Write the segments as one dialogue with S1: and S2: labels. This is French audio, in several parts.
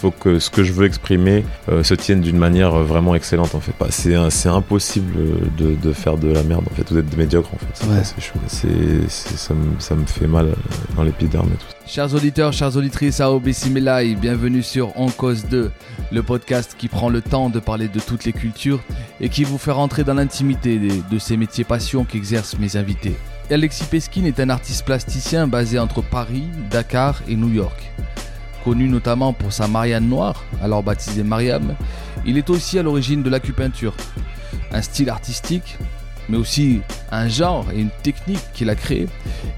S1: Faut que ce que je veux exprimer euh, se tienne d'une manière euh, vraiment excellente en fait. Bah, C'est un- c'est impossible euh, de, de faire de la merde en fait, ou d'être médiocre en fait. C'est
S2: Ouais.
S1: c'est chaud. C'est- c'est- ça, me, ça me fait mal dans l'épiderme et tout.
S2: Chers auditeurs, chères auditrices, Aobe Similai, bienvenue sur En Cause 2, le podcast qui prend le temps de parler de toutes les cultures et qui vous fait rentrer dans l'intimité des- de ces métiers passion qu'exercent mes invités. Alexis Peskin est un artiste plasticien basé entre Paris, Dakar et New York. Connu notamment pour sa Marianne noire, alors baptisée Mariam, il est aussi à l'origine de l'acupuncture. Un style artistique, mais aussi un genre et une technique qu'il a créé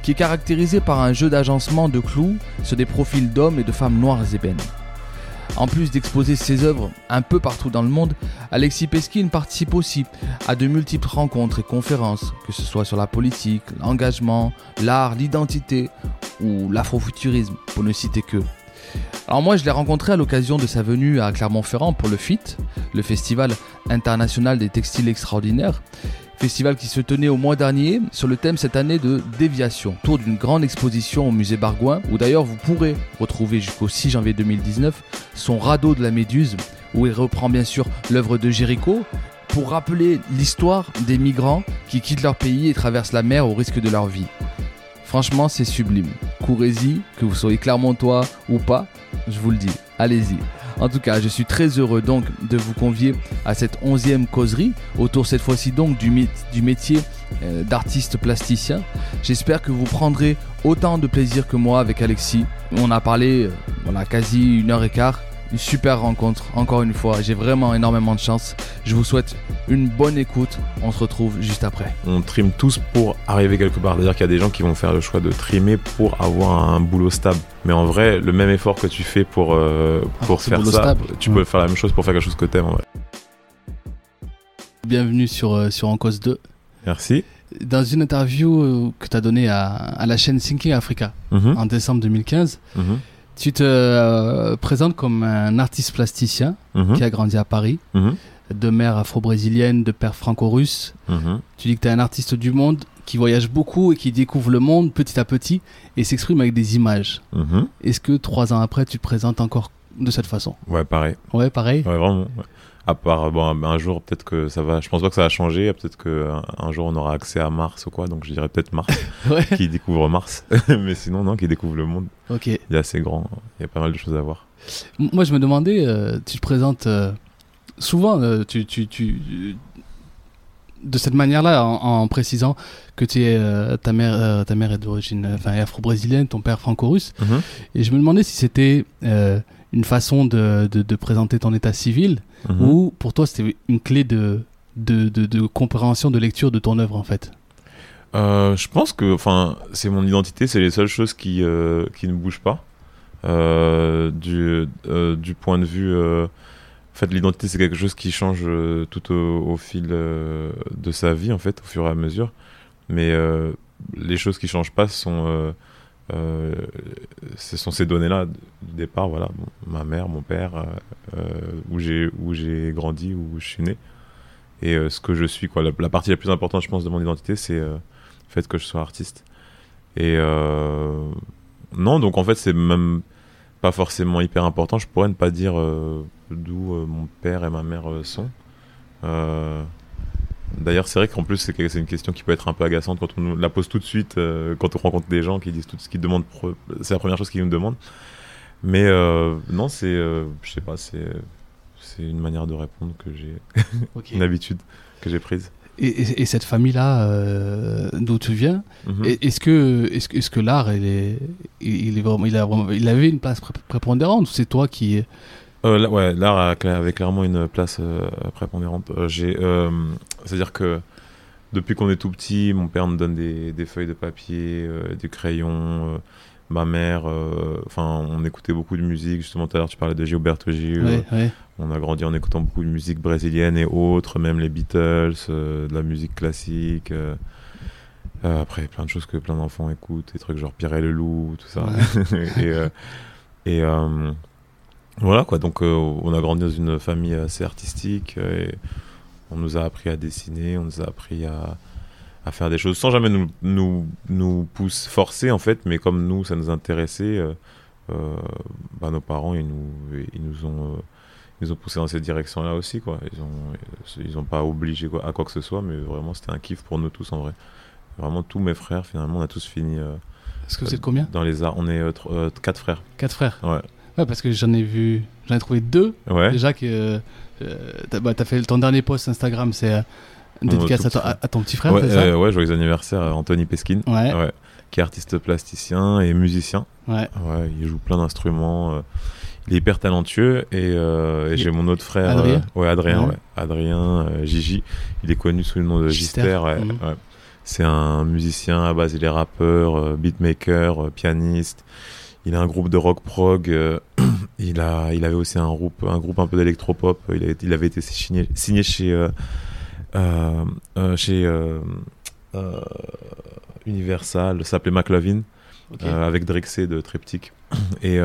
S2: qui est caractérisé par un jeu d'agencement de clous sur des profils d'hommes et de femmes noires ébènes. En plus d'exposer ses œuvres un peu partout dans le monde, Alexis Peskin participe aussi à de multiples rencontres et conférences, que ce soit sur la politique, l'engagement, l'art, l'identité ou l'afrofuturisme, pour ne citer que. Alors moi je l'ai rencontré à l'occasion de sa venue à Clermont-Ferrand pour le FIT, le Festival international des textiles extraordinaires, festival qui se tenait au mois dernier sur le thème cette année de déviation, autour d'une grande exposition au musée Bargoin, où d'ailleurs vous pourrez retrouver jusqu'au 6 janvier 2019 son radeau de la Méduse, où il reprend bien sûr l'œuvre de Géricault, pour rappeler l'histoire des migrants qui quittent leur pays et traversent la mer au risque de leur vie. Franchement, c'est sublime. Courez-y, que vous soyez clermontois ou pas, je vous le dis, allez-y. En tout cas, je suis très heureux donc de vous convier à cette onzième causerie, autour cette fois-ci donc du, du métier euh, d'artiste plasticien. J'espère que vous prendrez autant de plaisir que moi avec Alexis. On a parlé, euh, voilà, quasi une heure et quart. Une super rencontre, encore une fois. J'ai vraiment énormément de chance. Je vous souhaite une bonne écoute. On se retrouve juste après.
S1: On trime tous pour arriver quelque part. C'est-à-dire qu'il y a des gens qui vont faire le choix de trimer pour avoir un boulot stable. Mais en vrai, le même effort que tu fais pour, euh, pour
S2: ce
S1: faire ça,
S2: stable.
S1: tu
S2: Ouais.
S1: peux faire la même chose pour faire quelque chose que t'aimes en vrai.
S2: Bienvenue sur, euh, sur En Cause 2.
S1: Merci.
S2: Dans une interview euh, que tu as donnée à, à la chaîne Thinking Africa
S1: Mhm,
S2: en décembre 2015,
S1: mhm,
S2: tu te euh, présentes comme un artiste plasticien
S1: mhm,
S2: qui a grandi à Paris,
S1: mhm,
S2: de mère afro-brésilienne, de père franco-russe.
S1: mhm.
S2: Tu dis que tu es un artiste du monde qui voyage beaucoup et qui découvre le monde petit à petit et s'exprime avec des images. Est-ce que trois ans après, tu te présentes encore de cette façon?
S1: Ouais, pareil.
S2: Ouais, pareil?
S1: Ouais, vraiment. ouais. À part, bon, un- jour, peut-être que ça va. Je pense pas que ça va changer. Peut-être qu'un un jour, on aura accès à Mars ou quoi. Donc, je dirais peut-être Mars,
S2: Ouais.
S1: qui découvre Mars. Mais sinon, non, qui découvre le monde.
S2: Ok.
S1: Il est assez grand. Il y a pas mal de choses à voir.
S2: Moi, je me demandais, euh, tu te présentes euh, souvent, euh, tu, tu, tu- de cette manière-là, en, en précisant que tu es, ta, mère, ta mère est d'origine afro-brésilienne, ton père franco-russe.
S1: Mhm.
S2: Et je me demandais si c'était une façon de, de, de présenter ton état civil
S1: Mhm.
S2: ou pour toi c'était une clé de, de, de, compréhension, de lecture de ton œuvre en fait.
S1: Euh, je pense que, enfin, c'est mon identité, c'est les seules choses qui, euh, qui ne bougent pas. Euh, du, du point de vue, en fait, l'identité, c'est quelque chose qui change tout au, au fil de sa vie, en fait, au fur et à mesure. Mais les choses qui changent pas sont, euh, ce sont ces données-là du départ, voilà, ma mère, mon père, euh, euh, où j'ai où j'ai grandi, où je suis né, et ce que je suis, quoi. La, la partie la plus importante, je pense, de mon identité, c'est le fait que je sois artiste. Et non, donc en fait, c'est même pas forcément hyper important. Je pourrais ne pas dire d'où mon père et ma mère sont. D'ailleurs, c'est vrai qu'en plus, c'est une question qui peut être un peu agaçante quand on la pose tout de suite, euh, quand on rencontre des gens qui disent tout ce qu'ils demandent. C'est la première chose qu'ils nous demandent. Mais euh, non, c'est, euh, je sais pas, c'est, c'est une manière de répondre que j'ai, une habitude que j'ai prise.
S2: Et, et- et cette famille-là, euh, d'où tu viens,
S1: Mhm.
S2: est-ce que, est-ce que, est-ce que l'art, il, est, il, il est vraiment, il, a vraiment- il avait une place pré- prépondérante ou c'est toi qui.
S1: Euh, là, ouais, l'art avait clairement une place euh, prépondérante. Euh, j'ai, euh, c'est-à-dire que depuis qu'on est tout petit, mon père nous donne des, des feuilles de papier, euh, des crayons. euh, ma mère, euh, enfin, on écoutait beaucoup de musique. Justement, tout à l'heure, tu parlais de Gilberto Gil.
S2: Ouais, ouais.
S1: on a grandi en écoutant beaucoup de musique brésilienne et autres, même les Beatles, de la musique classique. après, plein de choses que plein d'enfants écoutent, des trucs genre Pierre et le loup, tout ça. et et voilà quoi, donc euh, on a grandi dans une famille assez artistique euh, et on nous a appris à dessiner, on nous a appris à, à faire des choses sans jamais nous, nous, nous pousser, forcer en fait, mais comme nous ça nous intéressait, euh, euh, bah, nos parents ils nous, ils nous ont. euh, ils nous ont poussé dans cette direction-là aussi, quoi. Ils ont, ils ont pas obligé quoi, à quoi que ce soit, mais vraiment c'était un kiff pour nous tous en vrai. Vraiment tous mes frères, finalement, on a tous fini euh,
S2: Est-ce que vous êtes combien?
S1: dans les arts. On est euh, euh, quatre frères.
S2: Quatre frères?
S1: Ouais.
S2: Ouais, parce que j'en ai vu, j'en ai trouvé deux
S1: Ouais.
S2: déjà que euh, euh, t'as bah, fait ton dernier post Instagram, c'est euh, une
S1: Mon
S2: dédicace
S1: tout
S2: à ton,
S1: petit
S2: à- à ton petit frère,
S1: ouais,
S2: ça
S1: euh, ouais, joyeux anniversaire Anthony Peskin.
S2: Ouais.
S1: Ouais, qui est artiste plasticien et musicien.
S2: Ouais.
S1: Il joue plein d'instruments. euh, il est hyper talentueux et, euh, j'ai mon autre frère.
S2: Adrien
S1: euh, ouais, Adrien. Adrien, euh, Gigi. Il est connu sous le nom de
S2: Gister. Mhm.
S1: C'est un musicien à base, il est rappeur, euh, beatmaker, euh, pianiste. Il a un groupe de rock prog. euh, il, a, il avait aussi un groupe, un groupe un peu d'électropop. Il, a- il avait été signé, signé chez, euh, euh, euh, chez Universal, s'appelait McLovin,
S2: Ok.
S1: euh, avec Drexé de Triptych. Et,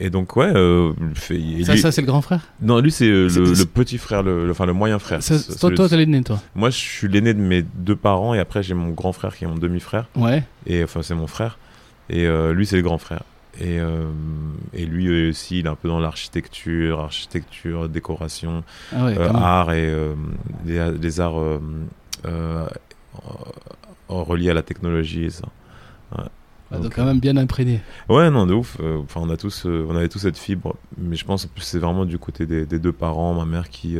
S1: et donc, ouais, euh, fait-
S2: ça,
S1: lui-
S2: ça c'est le grand frère?
S1: Non, lui, c'est euh, le, petit frère, le, enfin le moyen frère.
S2: Ça- Toi, toi, t'es l'aîné, toi?
S1: Moi, je suis l'aîné de mes deux parents et après, j'ai mon grand frère qui est mon demi-frère.
S2: Ouais.
S1: Et enfin, c'est mon frère. Et euh, lui, c'est le grand frère. Et, euh, et lui aussi, il est un peu dans l'architecture, architecture, décoration,
S2: Ah ouais,
S1: euh, art et euh, les arts euh, reliés à la technologie et ça.
S2: Ah, donc
S1: donc,
S2: quand même bien imprégné.
S1: Ouais, non, de ouf. Enfin, on a tous, on avait tous cette fibre, mais je pense que c'est vraiment du côté des, des deux parents. Ma mère qui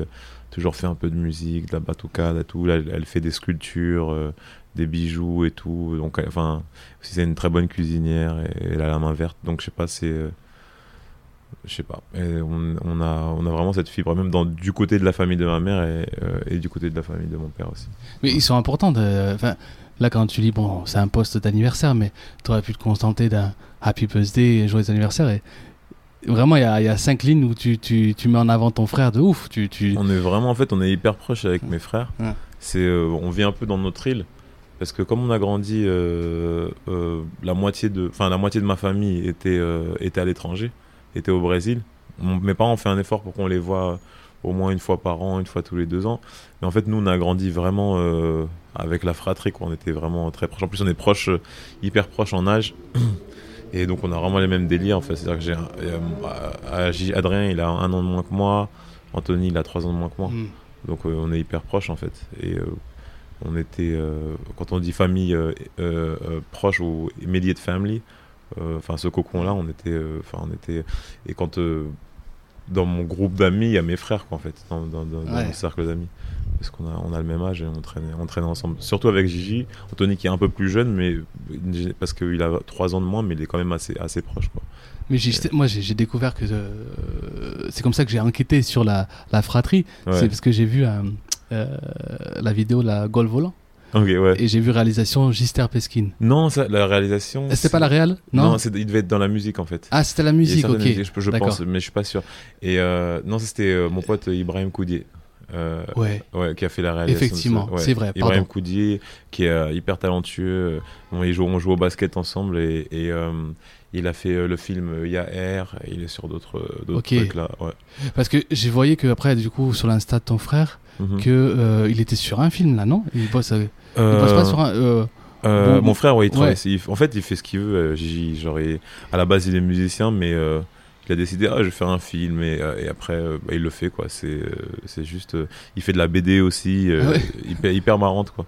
S1: toujours fait un peu de musique, de la batucade tout. Elle, elle fait des sculptures, des bijoux et tout. Donc, enfin, aussi c'est une très bonne cuisinière et elle a la main verte. Donc, je sais pas, c'est, euh, je sais pas. Et on, on a, on a vraiment cette fibre, même dans du côté de la famille de ma mère et, euh, et du côté de la famille de mon père aussi.
S2: Mais ils sont importants. de- là, quand tu dis, bon, c'est un poste d'anniversaire, mais tu aurais pu te contenter d'un Happy Birthday et joyeux anniversaire. Et vraiment, il y a, y a cinq lignes où tu, tu, tu mets en avant ton frère de ouf. Tu, tu...
S1: On est vraiment, en fait, on est hyper proche avec mes frères.
S2: Ouais.
S1: C'est, euh, on vit un peu dans notre île. Parce que comme on a grandi, euh, euh, la moitié de, la moitié de ma famille était euh, était à l'étranger, était au Brésil. Mes parents ont fait un effort pour qu'on les voit au moins une fois par an, une fois tous les deux ans. Mais en fait, nous, on a grandi vraiment avec la fratrie. Quoi. On était vraiment très proches. En plus, on est proches, hyper proches en âge. Et donc, on a vraiment les mêmes délires. En fait, c'est-à-dire que j'ai euh, Adrien, il a un an de moins que moi. Anthony, il a trois ans de moins que moi.
S2: Hmm.
S1: Donc euh, on est hyper proches en fait. Et euh, on était, euh, quand on dit famille euh, euh, proche ou immediate family, enfin ce cocon-là, on était, enfin on était, et quand dans mon groupe d'amis, il y a mes frères quoi en fait, dans, dans, dans- dans
S2: Ouais.
S1: mon cercle d'amis. Parce qu'on a, on a le même âge et on traînait, on traînait ensemble. Surtout avec Gigi, Anthony qui est un peu plus jeune, mais parce qu'il a trois ans de moins, mais il est quand même assez, assez proche quoi.
S2: Mais j'ai- moi, j'ai découvert que c'est comme ça que j'ai enquêté sur la, la fratrie.
S1: Ouais.
S2: C'est parce que j'ai vu euh, la vidéo La Gol Volant
S1: ouais.
S2: et j'ai vu réalisation Gister Peskin.
S1: Non, ça, la réalisation.
S2: C'était pas la réal
S1: Non,
S2: Non.
S1: il devait être dans la musique en fait.
S2: ah, c'était la musique, ok.
S1: je, je pense, mais je suis pas sûr. Et euh, non, c'était euh, mon pote Ibrahim Koudier. euh,
S2: Ouais,
S1: ouais, qui a fait la réalisation.
S2: effectivement.
S1: Ouais.
S2: c'est vrai.
S1: Ibrahim. Koudier, qui est euh, hyper talentueux. Il joue, on joue au basket ensemble et, et, euh, il a fait euh, le film euh, Yaher. et Il est sur d'autres euh, d'autres
S2: Ok.
S1: trucs là. Ouais.
S2: Parce que j'ai voyé que après, du coup, sur l'insta de ton frère,
S1: Mhm.
S2: que euh, il était sur un film là, non? Il bosse, euh, il
S1: Euh,
S2: bosse pas sur un. euh, Bon,
S1: mon frère, ouais, il travaille.
S2: ouais.
S1: en fait, il fait ce qu'il veut. genre, il- à la base, il est musicien, mais il a décidé, ah, je vais faire un film, et, et après, bah, il le fait, quoi. C'est, c'est juste, il fait de la BD aussi,
S2: Ah ouais.
S1: hyper, hyper marrante, quoi.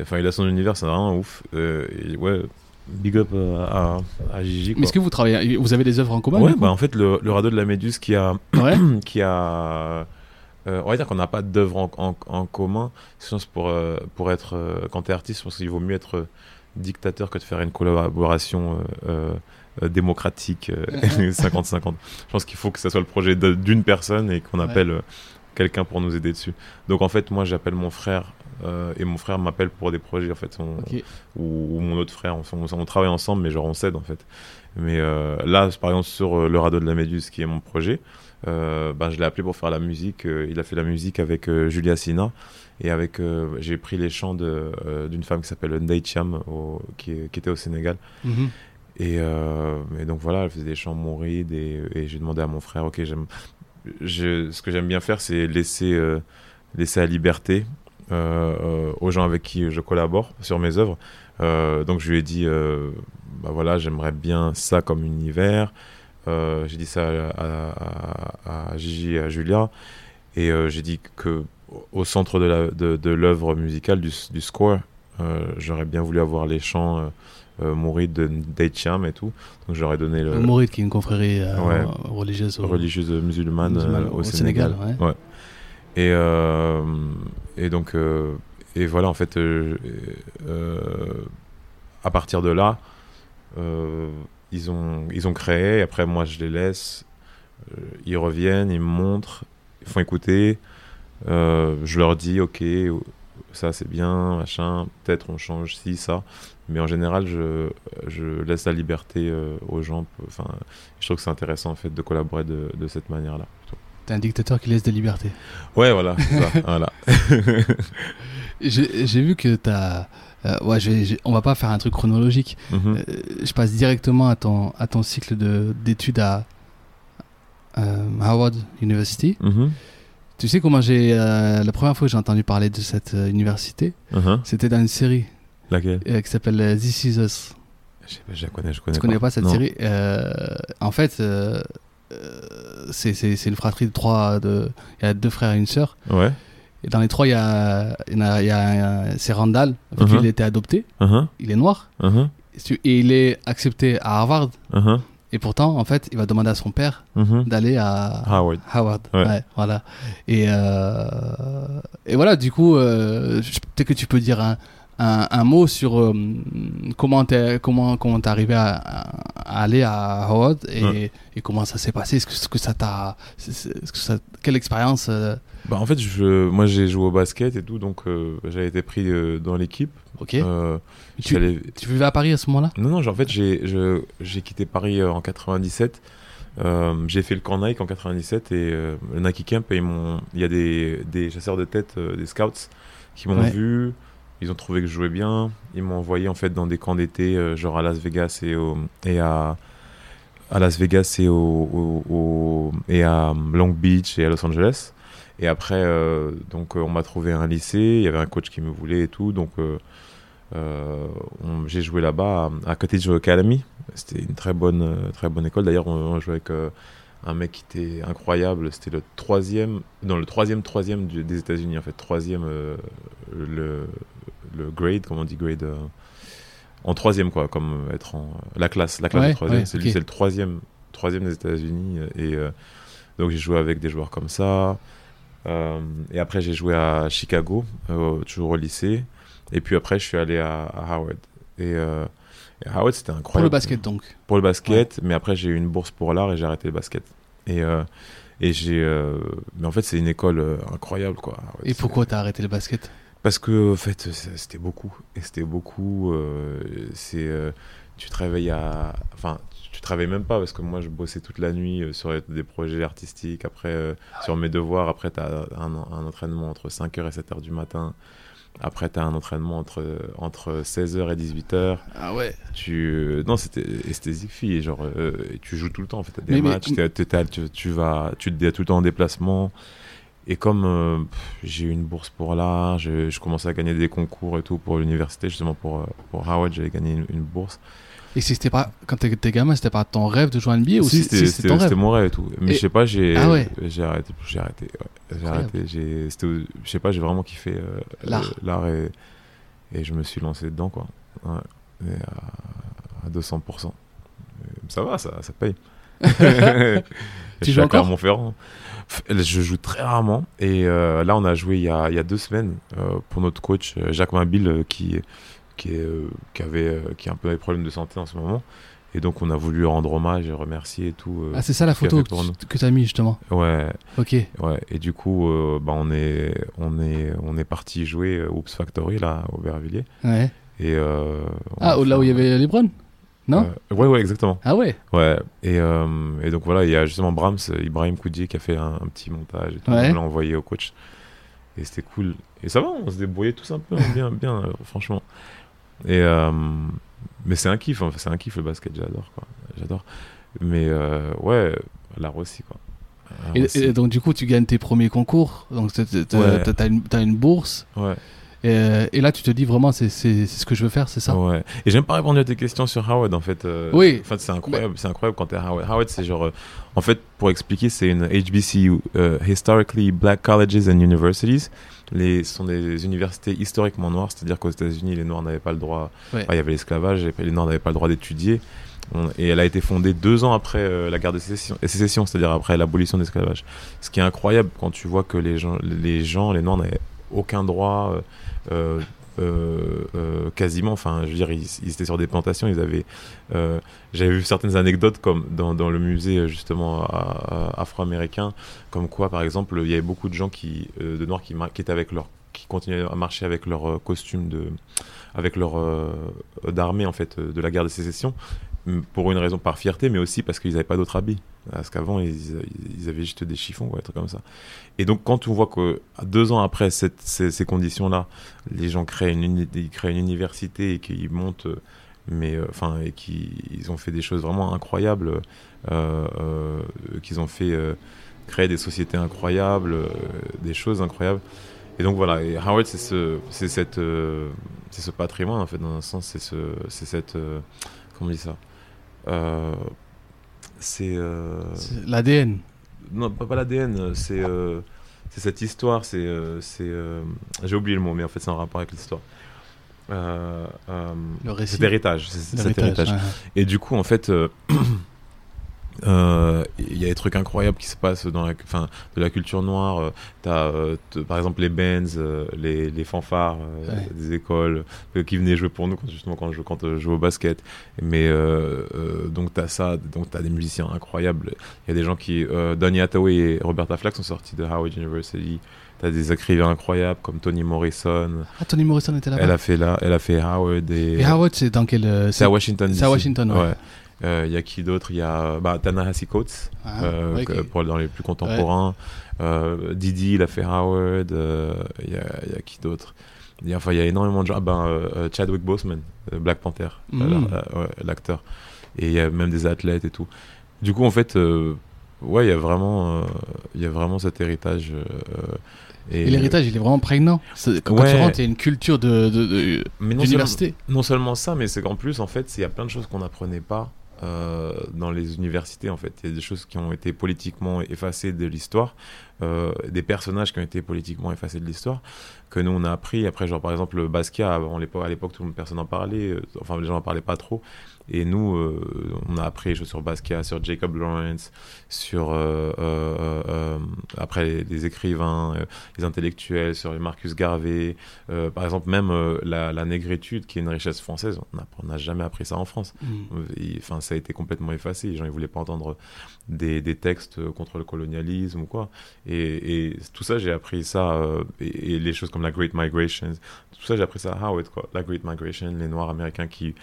S1: Enfin, il a son univers, c'est vraiment ouf. Et ouais, big up à, à Gigi.
S2: Mais est-ce que vous travaillez Vous avez des œuvres en commun
S1: Ouais, bah en fait, le, le radeau de la Méduse qui a,
S2: Ouais.
S1: qui a euh, on va dire qu'on n'a pas d'œuvre en, en, en commun. Pour, euh, pour être, euh, quand tu es artiste, je pense qu'il vaut mieux être dictateur que de faire une collaboration démocratique euh, 50-50. je pense qu'il faut que ça soit le projet d'une personne et qu'on appelle quelqu'un pour nous aider dessus. Donc en fait, moi j'appelle mon frère et mon frère m'appelle pour des projets en fait. On- ou, ou mon autre frère, on, on- on travaille ensemble, mais genre on s'aide en fait. Mais là, par exemple, sur le radeau de la Méduse, qui est mon projet, euh, ben, je l'ai appelé pour faire la musique. Euh, il a fait la musique avec euh, Julia Sina. Et avec, j'ai pris les chants d'une femme qui s'appelle Ndai Cham, au- qui, était au Sénégal.
S2: Mhm.
S1: Et, euh, et donc voilà, elle faisait des chants mourides. Et, et j'ai demandé à mon frère, ok, j'aime, ce que j'aime bien faire, c'est laisser, euh, laisser la liberté euh, aux gens avec qui je collabore sur mes œuvres. Donc je lui ai dit, bah voilà, j'aimerais bien ça comme univers. Euh, j'ai dit ça à, à- à Gigi et à Julia. Et euh, j'ai dit que au centre de la- de, de l'œuvre musicale, du, du score, euh, j'aurais bien voulu avoir les chants mourides de Deicham et tout. Donc j'aurais donné le,
S2: Mouride, qui est une confrérie
S1: Ouais.
S2: religieuse. au-
S1: religieuse musulmane,
S2: musulmane
S1: au,
S2: au
S1: Sénégal.
S2: Sénégal,
S1: ouais. Et, et donc, et voilà, en fait, à partir de là, ils, ont, ils ont créé, après, moi, je les laisse, euh, ils reviennent, ils me montrent, ils font écouter, euh, je leur dis, ok, ça c'est bien, machin, peut-être on change ci, ça. Mais en général, je, je laisse la liberté euh, aux gens. Enfin, je trouve que c'est intéressant en fait de collaborer de, de cette manière-là.
S2: T'es un dictateur qui laisse des libertés.
S1: Ouais, voilà, ça, voilà.
S2: J'ai j'ai vu que t'as. Euh, ouais, je vais- je- on va pas faire un truc chronologique.
S1: Mhm.
S2: Euh, je passe directement à ton, à ton cycle de- d'études à euh, Howard University.
S1: Mhm.
S2: Tu sais comment j'ai. euh, la première fois que j'ai entendu parler de cette euh, université,
S1: Mhm.
S2: c'était dans une série
S1: Laquelle?
S2: euh, qui s'appelle euh, This Is Us.
S1: je, sais pas, je la connais, je connais
S2: Tu connais pas cette
S1: Non.
S2: série? Euh, En fait, euh, euh, c'est une fratrie de trois. de- Il y a deux frères et une sœur.
S1: Ouais.
S2: Et dans les trois, il y a, il y a, il y a c'est Randall. Lui,
S1: Mhm.
S2: il a été adopté.
S1: Mhm.
S2: Il est noir.
S1: Mhm.
S2: Et il est accepté à Harvard.
S1: Mhm.
S2: Et pourtant, en fait, il va demander à son père d'aller à
S1: Howard.
S2: Howard.
S1: Ouais.
S2: Ouais, voilà. Et, euh, et voilà, du coup, euh, peut-être que tu peux dire un, un, un mot sur euh, comment t'es comment comment t'es arrivé à, à aller à Howard et,
S1: Ouais.
S2: et comment ça s'est passé? Est-ce que, ce que ça t'a, quelle expérience euh,
S1: Bah, en fait, je, moi j'ai joué au basket et tout, donc euh, j'avais été pris dans l'équipe.
S2: Ok. Tu, vivais à Paris à ce moment-là?
S1: Non, non, en fait, j'ai quitté Paris en 97. Euh, j'ai fait le camp Nike en 97 et le Nike Camp, et il y a des, des chasseurs de tête, des scouts, qui m'ont
S2: Ouais.
S1: vu. Ils ont trouvé que je jouais bien. Ils m'ont envoyé en fait dans des camps d'été, euh, genre à Las Vegas et, à, Las Vegas et, à Long Beach et à Los Angeles. Et après, euh, donc, euh, on m'a trouvé un lycée. Il y avait un coach qui me voulait et tout. Donc, on- j'ai joué là-bas à, à Cottage Academy. C'était une très bonne, très bonne école. D'ailleurs, on, jouait avec un mec qui était incroyable. C'était le troisième, non, le troisième, troisième des États-Unis en fait, troisième le, le grade, comment on dit grade, euh, en troisième quoi, comme être en la classe, la classe
S2: Ouais,
S1: de troisième.
S2: ouais,
S1: c'est le troisième, troisième des États-Unis euh, et euh, donc j'ai joué avec des joueurs comme ça. Euh, et après j'ai joué à Chicago, euh, toujours au lycée. Et puis après je suis allé à, à Howard. Et, euh, et Howard c'était incroyable.
S2: Pour le basket, donc.
S1: Pour le basket, mais après j'ai eu une bourse pour l'art et j'ai arrêté le basket. Et, euh, et j'ai. euh, mais en fait, c'est une école euh, incroyable, quoi. Howard.
S2: Et pourquoi t'as arrêté le basket?
S1: Parce que, en fait, c'était beaucoup. Et c'était beaucoup. euh, c'est. euh, tu te réveilles à. Enfin, tu te réveilles même pas parce que moi, je bossais toute la nuit euh, sur des projets artistiques. Après, euh, sur mes devoirs. Après, tu as un, un entraînement entre 5h et 7h du matin. Après, tu as un entraînement entre, entre 16h et 18h.
S2: Ah ouais.
S1: Tu... Non, c'était esthétique fille. Genre, et tu joues tout le temps. En fait, t'as des
S2: Mais- mais-
S1: matchs, t'es- t'as- tu, tu vas, tu te dis tout le temps en déplacement. Et comme euh, j'ai eu une bourse pour l'art, je, je commençais à gagner des concours et tout pour l'université, justement pour, euh, pour Howard, j'avais gagné une, une bourse.
S2: Et c'était pas quand t'étais gamin, c'était pas ton rêve de jouer à NBA ou
S1: si, c'était
S2: si
S1: c'était-
S2: ton rêve
S1: c'était mon rêve et tout. Mais
S2: Et-
S1: je sais pas, j'ai
S2: Ah ouais.
S1: j'ai arrêté. J'ai arrêté. ouais. J'ai arrêté. Je sais pas, j'ai vraiment kiffé euh,
S2: L'art.
S1: l'art et, et je me suis lancé dedans, quoi. Ouais. Et à, à 200%. Et ça va, ça, ça paye.
S2: Tu joues
S1: à
S2: encore
S1: Clermont-Ferrand. Je joue très rarement. Et euh, là, on a joué il y a, il y a deux semaines euh, pour notre coach euh, Jacques Mabille qui, qui, est, qui, avait, qui a un peu des problèmes de santé en ce moment. Et donc, on a voulu rendre hommage et remercier et tout. euh,
S2: Ah, c'est ça la photo que, que t'as mis justement.
S1: Ouais,
S2: Ok.
S1: ouais. Et du coup, euh, bah, on est, on est, on est parti jouer Oops Factory là, au Aubervilliers.
S2: Ouais.
S1: Et euh,
S2: Ah, là où il y avait Lebron? Non
S1: Euh, ouais, ouais, exactement.
S2: Ah ouais
S1: Ouais, et, euh, et donc voilà, il y a justement Brahms, Ibrahim Koudji qui a fait un, un petit montage et tout,
S2: Ouais.
S1: on l'a envoyé au coach. Et c'était cool. Et ça va, on se débrouillait tous un peu, hein, bien, bien, euh, franchement. Et, euh, mais c'est un kiff, enfin, c'est un kiff le basket, j'adore, quoi. J'adore. Mais ouais, l'art aussi, quoi.
S2: Et, donc du coup, tu gagnes tes premiers concours, donc t'as- t'as
S1: Ouais.
S2: une bourse,
S1: Ouais.
S2: Et, euh, et là tu te dis vraiment c'est c'est- c'est ce que je veux faire, c'est ça?
S1: Ouais. Et j'aime pas répondre à tes questions sur Howard en fait. euh,
S2: Oui.
S1: En fait, c'est incroyable, c'est incroyable quand t'es à Howard. Howard, c'est genre, euh, en fait, pour expliquer, c'est une HBCU, euh, Historically Black Colleges and Universities. Les, ce sont des universités historiquement noires, c'est-à-dire qu'aux États-Unis, les noirs n'avaient pas le droit.
S2: Ouais.
S1: enfin, il y avait l'esclavage, et les noirs n'avaient pas le droit d'étudier. Et elle a été fondée deux ans après euh, la guerre de sécession, sécession, c'est-à-dire après l'abolition de l'esclavage. Ce qui est incroyable quand tu vois que les gens, les gens, les noirs n'avaient aucun droit. euh, quasiment, enfin, je veux dire, ils, étaient sur des plantations, ils avaient. euh, J'avais vu certaines anecdotes comme dans, le musée euh, justement afro-américain, comme quoi, par exemple, il y avait beaucoup de gens qui, euh, de noirs qui, étaient avec qui continuaient à marcher avec leur euh, costume de, avec leur euh, d'armée en fait euh, de la guerre de sécession, pour une raison par fierté, mais aussi parce qu'ils n'avaient pas d'autres habits. Parce qu'avant, ils, avaient juste des chiffons ou des trucs comme ça. Et donc, quand on voit que deux ans après ces, conditions-là, les gens créent une, ils créent une université et qu'ils montent, mais euh, enfin, et qu'ils ils ont fait des choses vraiment incroyables, euh, euh, qu'ils ont fait créer des sociétés incroyables, des choses incroyables. Et donc voilà, et Howard, c'est ce, c'est ce patrimoine en fait, dans un sens, c'est ce, c'est cette, comment on dit ça, c'est euh,
S2: C'est L'ADN.
S1: non, pas, pas l'ADN, c'est euh, c'est cette histoire, c'est. euh, c'est euh, J'ai oublié le mot, mais en fait, c'est en rapport avec l'histoire. Euh, euh,
S2: Le récit.
S1: cet héritage, c'est c'est cet
S2: L'héritage,
S1: héritage.
S2: ouais.
S1: Et du coup, en fait, euh, euh, il y a des trucs incroyables qui se passent dans la, enfin, de la culture noire. Euh, T'as, euh, par exemple, les bands, les, les fanfares
S2: Ouais.
S1: des écoles qui venaient jouer pour nous, quand, justement quand je, quand je jouais au basket. Mais donc t'as ça, donc t'as des musiciens incroyables. Il y a des gens qui, Donny Hathaway et Roberta Flack sont sortis de Howard University. T'as des écrivains incroyables comme Toni Morrison.
S2: Ah, Tony Morrison était
S1: Elle
S2: là-bas.
S1: a fait là, elle a fait Howard et.
S2: Et Howard, c'est dans quel.
S1: C'est à Washington.
S2: c'est à. Washington, ouais.
S1: Euh, Il y a qui d'autre? Il y a bah, Tanahasi Coates,
S2: Ah,
S1: euh,
S2: ouais,
S1: pour dans les plus contemporains. Euh, Didi, il a fait Howard. euh, Il y, a, il y a qui d'autre? Il y, a, enfin, il y a énormément de gens. Ah ben, euh, euh, Chadwick Boseman, euh, Black Panther, euh,
S2: Mm.
S1: la- ouais, l'acteur. Et il y a même des athlètes et tout. Du coup, en fait, euh, ouais, il y a vraiment, euh, il y a vraiment cet héritage. euh,
S2: Et l'héritage, il est vraiment prégnant. C'est- Quand, quand
S1: Ouais.
S2: tu rentres, il y a une culture de, de- de-
S1: Mais non
S2: d'université.
S1: non seulement ça, mais c'est qu'en plus, en fait, il y a plein de choses qu'on n'apprenait pas euh, dans les universités. En fait, il y a des choses qui ont été politiquement effacées de l'histoire, euh, des personnages qui ont été politiquement effacés de l'histoire, que nous on a appris. Après, genre par exemple, Basquiat, à l'époque, tout le monde, personne n'en parlait. euh, Enfin, les gens n'en parlaient pas trop. Et nous, euh, on a appris des choses sur Basquiat, sur Jacob Lawrence, sur euh, euh, euh, après les, les écrivains, les intellectuels, sur les Marcus Garvey, par exemple, même la, la négritude, qui est une richesse française, on n'a- jamais appris ça en France.
S2: Mm.
S1: Enfin, ça a été complètement effacé. Les gens, ils voulaient pas entendre des, des textes contre le colonialisme ou quoi. Et, et tout ça, j'ai appris ça. et, et les choses comme la Great Migration, tout ça, j'ai appris ça à Howard, quoi. La Great Migration, les Noirs américains qui,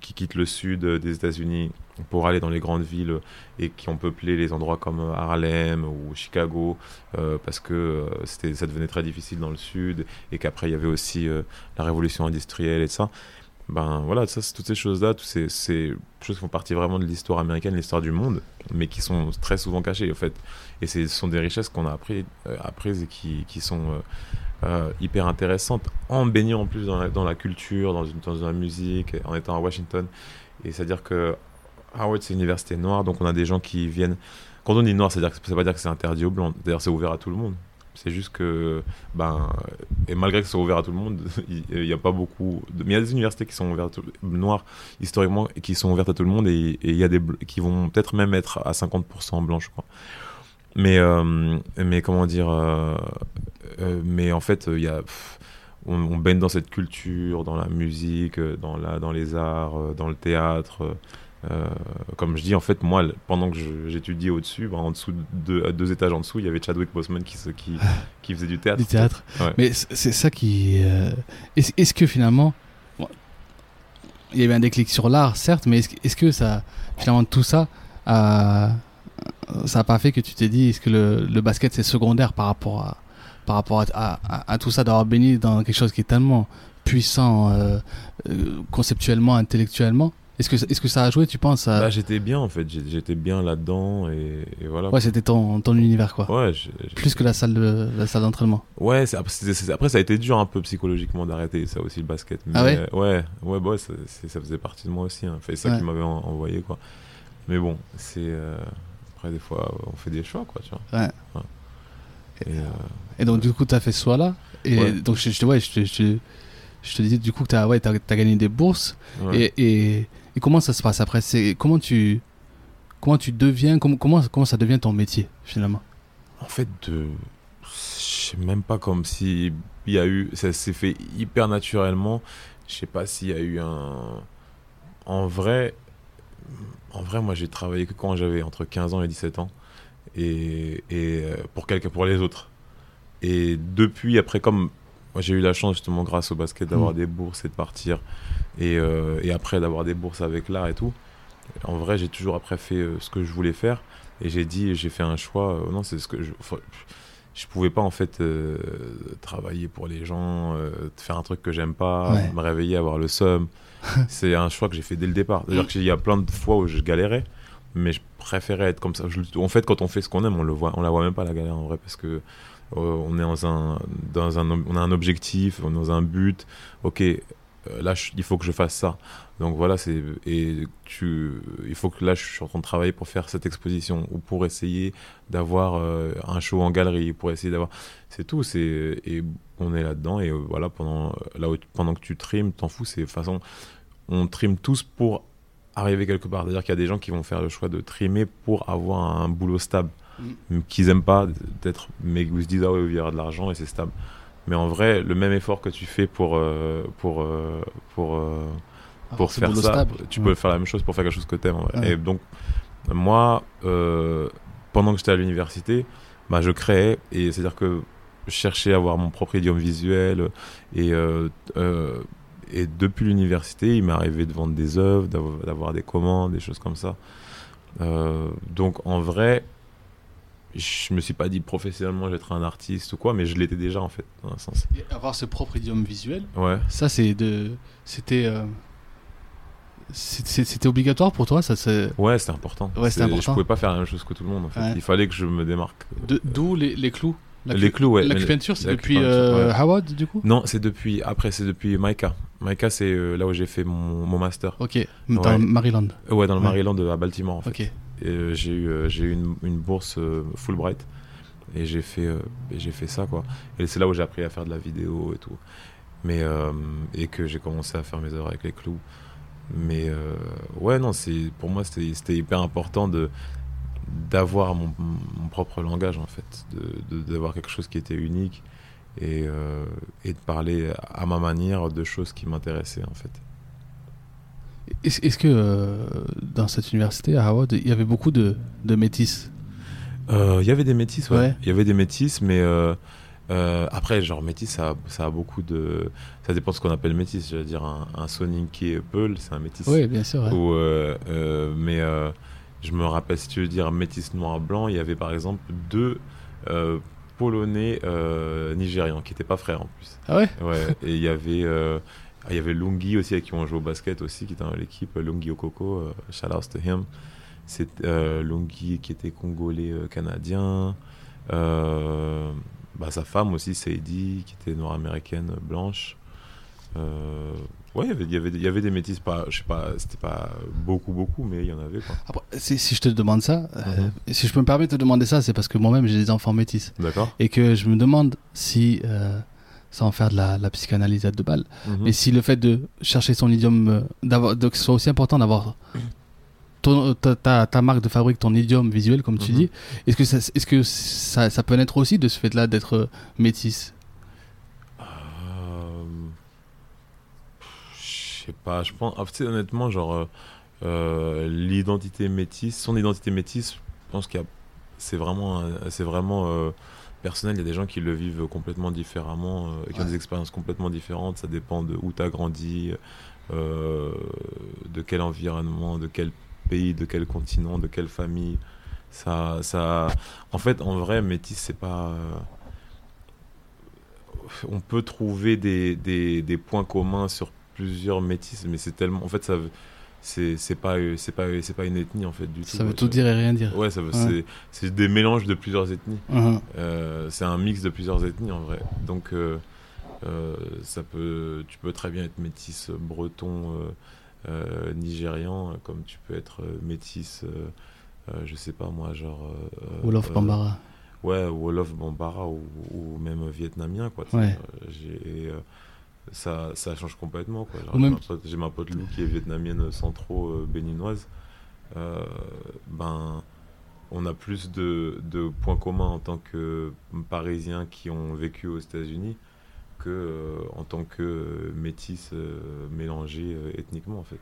S1: qui quittent le sud euh, des États-Unis pour aller dans les grandes villes et qui ont peuplé les endroits comme euh, Harlem ou Chicago euh, parce que euh, c'était, ça devenait très difficile dans le sud et qu'après il y avait aussi euh, la révolution industrielle et ça. Ben voilà, ça, c'est toutes ces choses-là, toutes ces, choses qui font partie vraiment de l'histoire américaine, l'histoire du monde, mais qui sont très souvent cachées en fait. Et ce sont des richesses qu'on a appris, euh, apprises et qui, qui sont euh, hyper intéressantes en baignant en plus dans la, culture, dans, dans la musique, en étant à Washington. Et c'est-à-dire que Howard, c'est une université noire, donc on a des gens qui viennent. Quand on dit noir, que ça veut pas dire que c'est interdit aux blancs. D'ailleurs, c'est ouvert à tout le monde. C'est juste que, ben, et malgré que ce soit ouvert à tout le monde, il n'y a pas beaucoup. Mais il y a des universités qui sont ouvertes, noires historiquement, qui sont ouvertes à tout le monde, et il y a des qui vont peut-être même être à 50% blancs, je crois. Mais, euh, mais comment dire, euh, euh, mais en fait, il y a. pff, on, on baigne dans cette culture, dans la musique, dans, la, dans les arts, dans le théâtre. euh, comme je dis, en fait, moi, pendant que j'étudiais au-dessus, ben, en dessous, de, deux étages en dessous, il y avait Chadwick Boseman qui, se- qui, qui faisait du théâtre.
S2: Du théâtre.
S1: Ouais.
S2: Mais c'est ça qui. euh, Est-ce que finalement. bon, il y a eu un déclic sur l'art, certes, mais est-ce, que- est-ce que ça, finalement, tout ça, a- ça n'a pas fait que tu t'es dit, est-ce que le, le basket c'est secondaire par rapport à, par rapport à, à- à- à tout ça, d'avoir baigné dans quelque chose qui est tellement puissant euh, euh, conceptuellement, intellectuellement? Est-ce que, est-ce que ça a joué, tu penses à...
S1: Là, j'étais bien en fait, j'étais bien là-dedans et, et voilà.
S2: Ouais, c'était ton, ton univers, quoi.
S1: Ouais,
S2: Plus que la salle, de, la salle d'entraînement.
S1: Ouais, après, ça a été dur un peu psychologiquement d'arrêter ça aussi le basket. Mais,
S2: Ah ouais?
S1: Euh, Ouais, ouais, bah ouais, ça, faisait partie de moi aussi. Hein. C'est ça
S2: Ouais.
S1: qui m'avait en- envoyé quoi. Mais bon, c'est euh, après des fois on fait des choix quoi, tu vois.
S2: Ouais.
S1: Et, euh,
S2: Et donc, du coup, tu as fait ce choix-là. Et
S1: Ouais.
S2: donc, je, je, ouais, je, te- je, je te disais, du coup, que tu as, ouais, gagné des bourses. Et, et, comment ça se passe après? C'est, comment, tu, comment tu deviens, comment, comment, comment ça devient ton métier, finalement?
S1: En fait, de... je sais même pas comme si il y a eu, ça s'est fait hyper naturellement. Je sais pas s'il y a eu un. En vrai, en vrai, moi j'ai travaillé que quand j'avais entre 15 ans et 17 ans, et, et euh, pour quelqu'un, pour les autres. Et depuis, après, comme moi j'ai eu la chance justement grâce au basket d'avoir
S2: Mm.
S1: des bourses et de partir, et, euh, et après d'avoir des bourses avec l'art et tout. En vrai, j'ai toujours après fait euh, ce que je voulais faire. Et j'ai dit, j'ai fait un choix. euh, non, c'est ce que je. faut- Je pouvais pas en fait travailler pour les gens, faire un truc que j'aime pas,
S2: Ouais.
S1: me réveiller, avoir le seum. c'est un choix que j'ai fait dès le départ. C'est-à-dire qu'il y a plein de fois où je galérais, mais je préférais être comme ça. Je- en fait, quand on fait ce qu'on aime, on le voit, on la voit même pas la galère en vrai, parce que euh, on est dans un, dans un, on a un objectif, on est dans un but. Ok, euh, là, je- il faut que je fasse ça. Donc voilà, c'est et tu, il faut que là, je suis en train de travailler pour faire cette exposition ou pour essayer d'avoir euh, un show en galerie, pour essayer d'avoir, c'est tout. C'est et on est là-dedans et euh, voilà pendant là où- pendant que tu trimes, t'en fous. C'est façon, on trime tous pour arriver quelque part. C'est-à-dire qu'il y a des gens qui vont faire le choix de trimer pour avoir un boulot stable, qu'ils aiment pas d'être, mais ils se disent ah ouais, il y aura de l'argent et c'est stable. Mais en vrai, le même effort que tu fais pour euh, pour euh, pour euh, pour
S2: Ce
S1: faire ça,
S2: stable.
S1: tu
S2: Ouais.
S1: peux faire la même chose pour faire quelque chose que t'aimes.
S2: Ouais.
S1: Et donc, moi, pendant que j'étais à l'université, bah, je créais, et c'est-à-dire que je cherchais à avoir mon propre idiome visuel, et, et depuis l'université, il m'est arrivé de vendre des œuvres, d'avoir des commandes, des choses comme ça. Euh, donc, en vrai, je me suis pas dit professionnellement j'être un artiste ou quoi, mais je l'étais déjà en fait, dans un sens.
S2: Et avoir ce propre idiome visuel,
S1: Ouais.
S2: ça, c'est de. C'était. euh, C'était obligatoire pour toi ça, c'est...
S1: Ouais, c'était important.
S2: Ouais, c'était important.
S1: Je pouvais pas faire la même chose que tout le monde en fait.
S2: Ouais.
S1: Il fallait que je me démarque.
S2: D'où les, les clous? La
S1: les clous, ouais.
S2: La
S1: mais-
S2: peinture, c'est depuis euh,
S1: ouais.
S2: Howard, du coup?
S1: Non, c'est depuis. Après, c'est depuis Maika. Maika, c'est euh, là où j'ai fait mon, mon master.
S2: Ok, dans
S1: Ouais.
S2: Maryland.
S1: Euh, Ouais, dans le
S2: Ouais.
S1: Maryland à Baltimore en fait.
S2: Ok.
S1: Et euh, j'ai eu, euh, eu une, une bourse euh, Fulbright et j'ai fait, euh, j'ai fait ça quoi. Et c'est là où j'ai appris à faire de la vidéo et tout. Mais euh, et que j'ai commencé à faire mes œuvres avec les clous. Mais euh, ouais, non, pour moi c'était hyper important de d'avoir mon, mon propre langage en fait, de- de- d'avoir quelque chose qui était unique et, euh, et de parler à ma manière de choses qui m'intéressaient en fait.
S2: Est-ce que euh, dans cette université à Howard, il y avait beaucoup de, de métis
S1: Euh, Il y avait des métis, ouais. Il y avait des métis, mais euh, après, genre métis, ça, a- ça a beaucoup de. Ça dépend de ce qu'on appelle métis. Je veux dire, un, un Sonic Pearl, c'est un métis.
S2: Oui, bien sûr. ouais.
S1: Euh, euh, mais je me rappelle, si tu veux dire métis noir-blanc, il y avait par exemple deux Polonais euh, nigérians qui n'étaient pas frères en plus.
S2: Ah ouais?
S1: Ouais, et il y avait. euh, il y avait Lungi aussi, avec qui on joue au basket aussi, qui était dans l'équipe, Lungi Okoko, euh, shout out to him. C'est Lungi qui était congolais canadien. Bah, sa femme aussi, Sadie, qui était nord-américaine euh, blanche. Euh, ouais, il y avait- il y avait, des- métis, pas, je sais pas, c'était pas beaucoup, beaucoup, mais il y en avait quoi.
S2: Après, si, si je te demande ça, euh,
S1: Mhm.
S2: si je peux me permettre de te demander ça, c'est parce que moi-même j'ai des enfants métis.
S1: D'accord
S2: Et que je me demande si, euh, sans faire de la, la psychanalyse à deux balles,
S1: Mhm.
S2: mais si le fait de chercher son idiome, euh, d'avoir, que ce soit aussi important d'avoir ta, ta, ta marque de fabrique, ton idiome visuel, comme tu
S1: Mhm.
S2: dis, est-ce que, ça, est-ce que ça, ça peut naître aussi de ce fait-là d'être euh, métis
S1: Euh, Je sais pas, je pense. ah, honnêtement, genre, euh, euh, l'identité métisse, son identité métisse, je pense qu'il y a. C'est vraiment, c'est vraiment euh, personnel. Il y a des gens qui le vivent complètement différemment, euh, qui ont des expériences complètement différentes. Ça dépend de où tu as grandi, de quel environnement, de quel pays, de quel continent, de quelle famille. Ça, ça, en fait, en vrai, métis, c'est pas. On peut trouver des, des, des points communs sur plusieurs métis, mais c'est tellement. En fait, ça, c'est c'est pas, c'est pas, c'est pas une ethnie en fait du tout.
S2: Ça veut tout dire et rien dire.
S1: Ouais, ça veut-
S2: Ouais.
S1: c'est- des mélanges de plusieurs ethnies.
S2: Mhm.
S1: Euh, c'est un mix de plusieurs ethnies en vrai. Donc euh, euh, ça peut, tu peux très bien être métis breton, nigérian, comme tu peux être métis, je sais pas moi, genre.
S2: Wolof Bambara.
S1: Ouais, Wolof Bambara ou, ou même vietnamien quoi.
S2: Ouais.
S1: J'ai, ça, ça change complètement quoi. Genre,
S2: Ou même-
S1: j'ai ma pote- Lou qui est vietnamienne centro euh, béninoise. Euh, ben on a plus de, de points communs en tant que Parisiens qui ont vécu aux États-Unis que euh, en tant que euh, métis euh, mélangés euh, ethniquement en fait.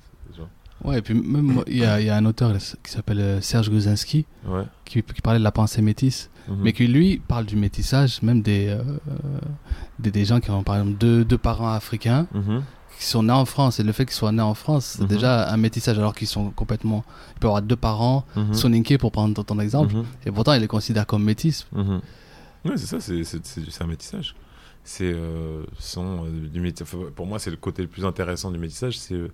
S2: Ouais, et puis même, il y a, y a un auteur qui s'appelle euh, Serge Gozinski
S1: Ouais.
S2: qui, qui parlait de la pensée métisse,
S1: Mhm.
S2: mais qui lui parle du métissage, même des, euh, des, des gens qui ont par exemple deux, deux parents africains
S1: Mhm.
S2: qui sont nés en France. Et le fait qu'ils soient nés en France, c'est
S1: Mhm.
S2: déjà un métissage alors qu'ils sont complètement. Il peut avoir deux parents, soninké pour prendre ton exemple, et pourtant il les considère comme métis.
S1: Ouais, c'est ça, c'est, un métissage. C'est euh, euh, du métis- enfin, pour moi, c'est le côté le plus intéressant du métissage, c'est euh,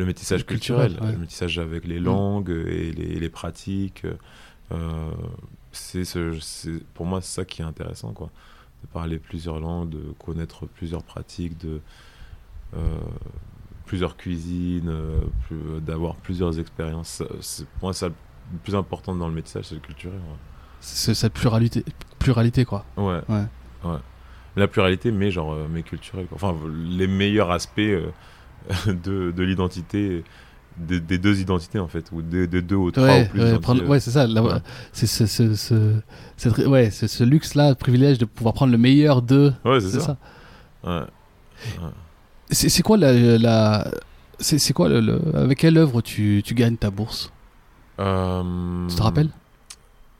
S1: le métissage culturel,
S2: culturel, ouais.
S1: le métissage avec les
S2: Mm.
S1: langues et les, les pratiques. euh, c'est, ce, c'est pour moi c'est ça qui est intéressant, quoi, de parler plusieurs langues, de connaître plusieurs pratiques, de euh, plusieurs cuisines, euh, plus- d'avoir plusieurs expériences. C'est, pour moi, ça le plus important dans le métissage, c'est le culturel. ouais.
S2: C'est cette pluralité, pluralité quoi.
S1: Ouais.
S2: Ouais.
S1: ouais. La pluralité, mais genre, mais culturelle. quoi. Enfin, les meilleurs aspects euh, de, de l'identité, des, des deux identités en fait, ou des, des deux ou trois
S2: Ouais,
S1: ou plus.
S2: ouais,
S1: identités.
S2: prendre- ouais, c'est ça. la-
S1: Ouais.
S2: C'est ce, ce, ce, cette- ouais, c'est ce luxe-là, privilège de pouvoir prendre le meilleur d'eux.
S1: Ouais, c'est ça.
S2: ça. C'est c'est quoi la, la c'est c'est quoi le, le- avec quelle œuvre tu, tu gagnes ta bourse?
S1: Euh,
S2: Tu te rappelles?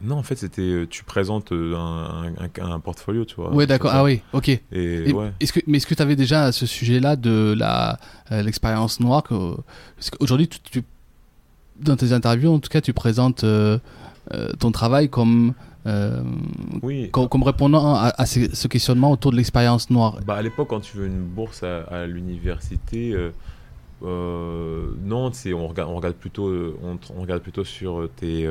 S1: Non, en fait, c'était euh, tu présentes euh, un, un- un portfolio, tu vois.
S2: Ouais, d'accord. Ah oui, ok.
S1: Et,
S2: Et
S1: ouais.
S2: Est-ce que, mais est-ce que tu avais déjà à ce sujet-là de la euh, l'expérience noire que, parce qu'aujourd'hui, tu, tu- dans tes interviews, en tout cas, tu présentes euh, euh, ton travail comme, euh,
S1: Oui.
S2: comme, comme répondant à, à ce questionnement autour de l'expérience noire.
S1: Bah, à l'époque, quand tu veux une bourse à, à l'université, euh, euh, non, on regarde, on regarde plutôt, on, regarde plutôt sur tes,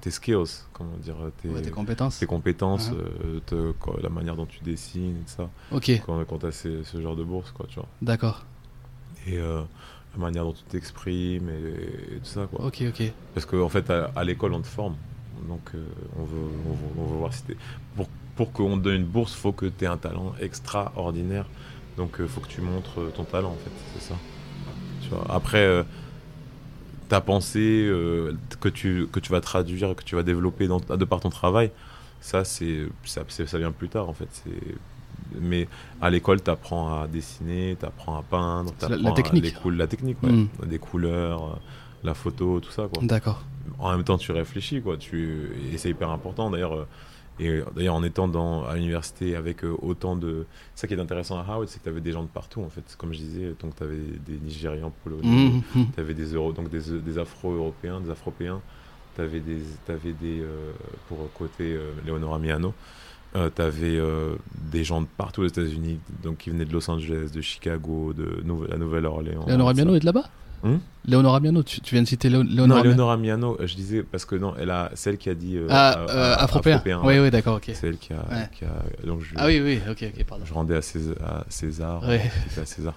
S1: tes skills, comment dire, tes,
S2: Ouais, tes compétences.
S1: tes compétences,
S2: Mhm.
S1: euh, te- quoi, la manière dont tu dessines et tout ça,
S2: Ok,
S1: quand, quand tu as ce genre de bourse, quoi, tu vois.
S2: d'accord.
S1: Et euh, la manière dont tu t'exprimes et, et tout ça, quoi.
S2: Ok, ok.
S1: Parce qu'en fait, à, à l'école, on te forme. Donc, euh, on, veut, on, veut, on veut voir si t'es. Pour, pour qu'on te donne une bourse, faut que tu aies un talent extraordinaire. Donc, il faut que tu montres euh, ton talent, en fait. C'est ça. Tu vois. Après, euh, ta pensée euh, que, tu, que tu vas traduire, que tu vas développer dans, de par ton travail, ça, c'est, ça, vient plus tard, en fait. C'est. Mais à l'école, tu apprends à dessiner, tu apprends à peindre,
S2: C'est la-
S1: t'apprends
S2: la
S1: à-
S2: technique.
S1: les coul- la technique, ouais. Des couleurs, euh, la photo, tout ça. Quoi
S2: D'accord.
S1: en même temps tu réfléchis quoi tu et c'est hyper important d'ailleurs euh, et euh, d'ailleurs en étant dans à l'université avec euh, autant de ça qui est intéressant à Howard c'est que tu avais des gens de partout en fait comme je disais donc tu avais des Nigérians polonais
S2: Mhm, mhm.
S1: tu avais des euro donc des, des afro-européens des afropéens tu avais des t'avais des euh, pour côté euh, Leonora Miano tu avais des gens de partout aux États-Unis donc qui venaient de Los Angeles de Chicago de la Nouvelle-Orléans ça.
S2: Miano est de là-bas?
S1: Hum
S2: Léonora Miano, tu, tu viens de citer Léo-
S1: non,
S2: Léonora Miano.
S1: Léonora Miano, euh, je disais parce que non, elle a celle qui a dit euh,
S2: Ah, euh,
S1: a-
S2: afropéen. Oui, oui, d'accord, ok.
S1: C'est elle qui a,
S2: Ouais.
S1: qui a- donc je,
S2: Ah oui, oui, ok, ok, pardon.
S1: je rendais à César, à César,
S2: Ouais.
S1: à César.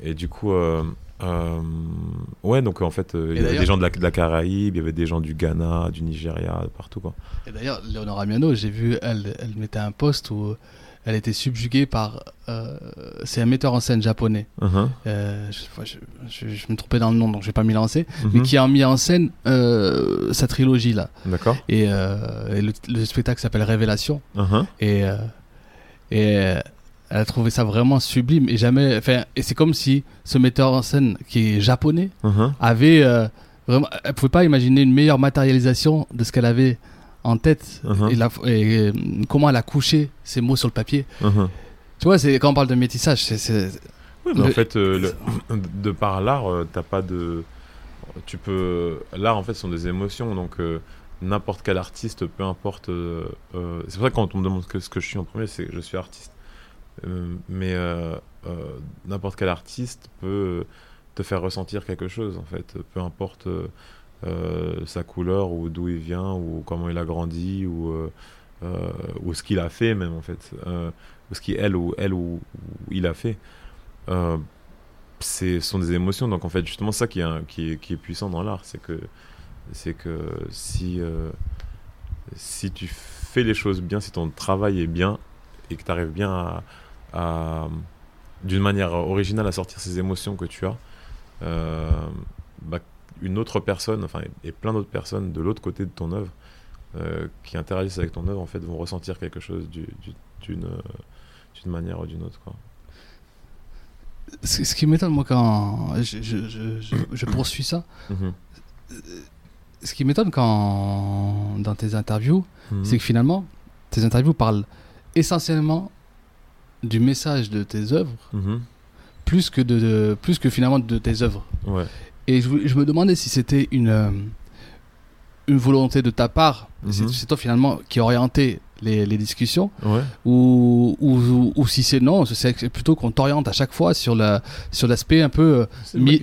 S1: Et du coup, euh, euh, ouais, donc en fait, euh, il y avait des gens de la, de la Caraïbe, il y avait des gens du Ghana, du Nigeria, partout quoi.
S2: Et d'ailleurs, Léonora Miano, j'ai vu, elle, elle mettait un post où elle était subjuguée par. euh, c'est un metteur en scène japonais.
S1: Mhm.
S2: Euh, je, je, je- je me trompais dans le nom, donc je vais pas m'y lancer. Mais
S1: Mhm.
S2: qui a mis en scène euh, sa trilogie là.
S1: D'accord.
S2: Et, et le, le spectacle s'appelle Révélation.
S1: Mhm.
S2: Et, et elle a trouvé ça vraiment sublime. Et jamais. Enfin, et c'est comme si ce metteur en scène qui est japonais avait vraiment. Elle pouvait pas imaginer une meilleure matérialisation de ce qu'elle avait en tête
S1: Mhm.
S2: et, la- et, euh, comment elle a couché ces mots sur le papier.
S1: Mhm.
S2: Tu vois, c'est quand on parle de métissage, c'est- c'est
S1: Oui, mais en fait, euh, le- de par l'art, euh, t'as pas de. Tu peux. L'art, en fait, ce sont des émotions. Donc, euh, n'importe quel artiste, peu importe. C'est pour ça que quand on me demande que ce que je suis en premier, c'est que je suis artiste. Mais n'importe quel artiste peut te faire ressentir quelque chose, en fait. Peu importe sa couleur ou d'où il vient ou comment il a grandi ou, euh, euh, ou ce qu'il a fait, même, en fait. Euh, ou ce qu'il, elle ou elle ou, il a fait. Euh, ce sont des émotions donc en fait justement ça qui est, qui est, qui est puissant dans l'art c'est que c'est que si euh, si tu fais les choses bien si ton travail est bien et que tu arrives bien à, à- d'une manière originale à sortir ces émotions que tu as euh, bah, une autre personne enfin et plein d'autres personnes de l'autre côté de ton œuvre euh, qui interagissent avec ton œuvre en fait vont ressentir quelque chose du- du- d'une euh, d'une manière ou d'une autre quoi.
S2: Ce, qui m'étonne, moi, quand je, je- je- je- je poursuis ça,
S1: Mhm.
S2: ce qui m'étonne quand dans tes interviews,
S1: Mhm.
S2: c'est que finalement, tes interviews parlent essentiellement du message de tes œuvres,
S1: Mhm.
S2: plus que, de, de- plus que finalement de tes œuvres.
S1: Ouais.
S2: Et je, je me demandais si c'était une, euh, une volonté de ta part, c'est-
S1: Mhm.
S2: c'est toi finalement qui orientais les, les discussions,
S1: Ouais.
S2: ou, ou, ou si c'est non, c'est plutôt qu'on t'oriente à chaque fois sur la- sur l'aspect un peu mi-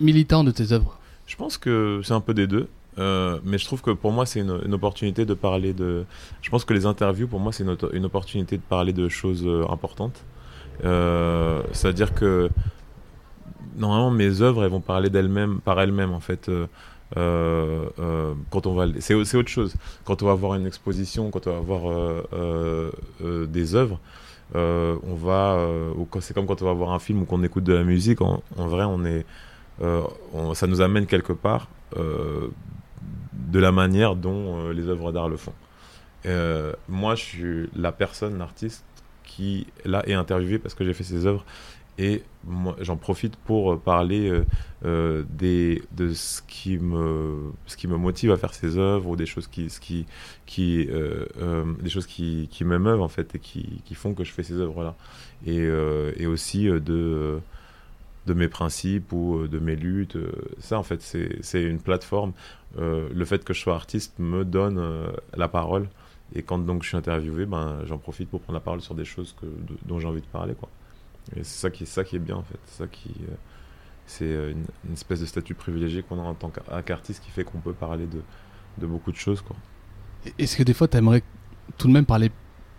S2: militant de tes œuvres.
S1: Je pense que c'est un peu des deux. Euh, mais je trouve que pour moi, c'est une, une opportunité de parler de. Je pense que les interviews, pour moi, c'est une, opportunité de parler de choses euh, importantes. Euh, C'est-à-dire que normalement, mes œuvres, elles vont parler d'elles-mêmes, par elles-mêmes, en fait. Euh, euh, euh, quand on va, c'est autre chose. Quand on va voir une exposition, quand on va voir des œuvres, on va, c'est comme quand on va voir un film ou qu'on écoute de la musique. En, vrai, on est, on- ça nous amène quelque part de la manière dont les œuvres d'art le font. Moi, je suis la personne, l'artiste, qui là est interviewé parce que j'ai fait ces œuvres et j'en profite pour euh, parler euh, euh, des, de ce qui, me, ce qui me motive à faire ces œuvres ou des choses qui, ce qui, qui, des qui, qui m'émeuvent en fait et qui, qui font que je fais ces œuvres là et, et aussi de de mes principes ou de mes luttes. Ça, en fait, c'est une plateforme. Le fait que je sois artiste me donne la parole. Et quand donc je suis interviewé, ben, j'en profite pour prendre la parole sur des choses que, dont j'ai envie de parler. Quoi. Et c'est ça qui, ça qui est bien, en fait. Ça qui, euh, c'est euh, une, espèce de statut privilégié qu'on a en tant qu'a- qu'artiste qui fait qu'on peut parler de, de beaucoup de choses. Quoi.
S2: Est-ce que des fois, tu aimerais tout de même parler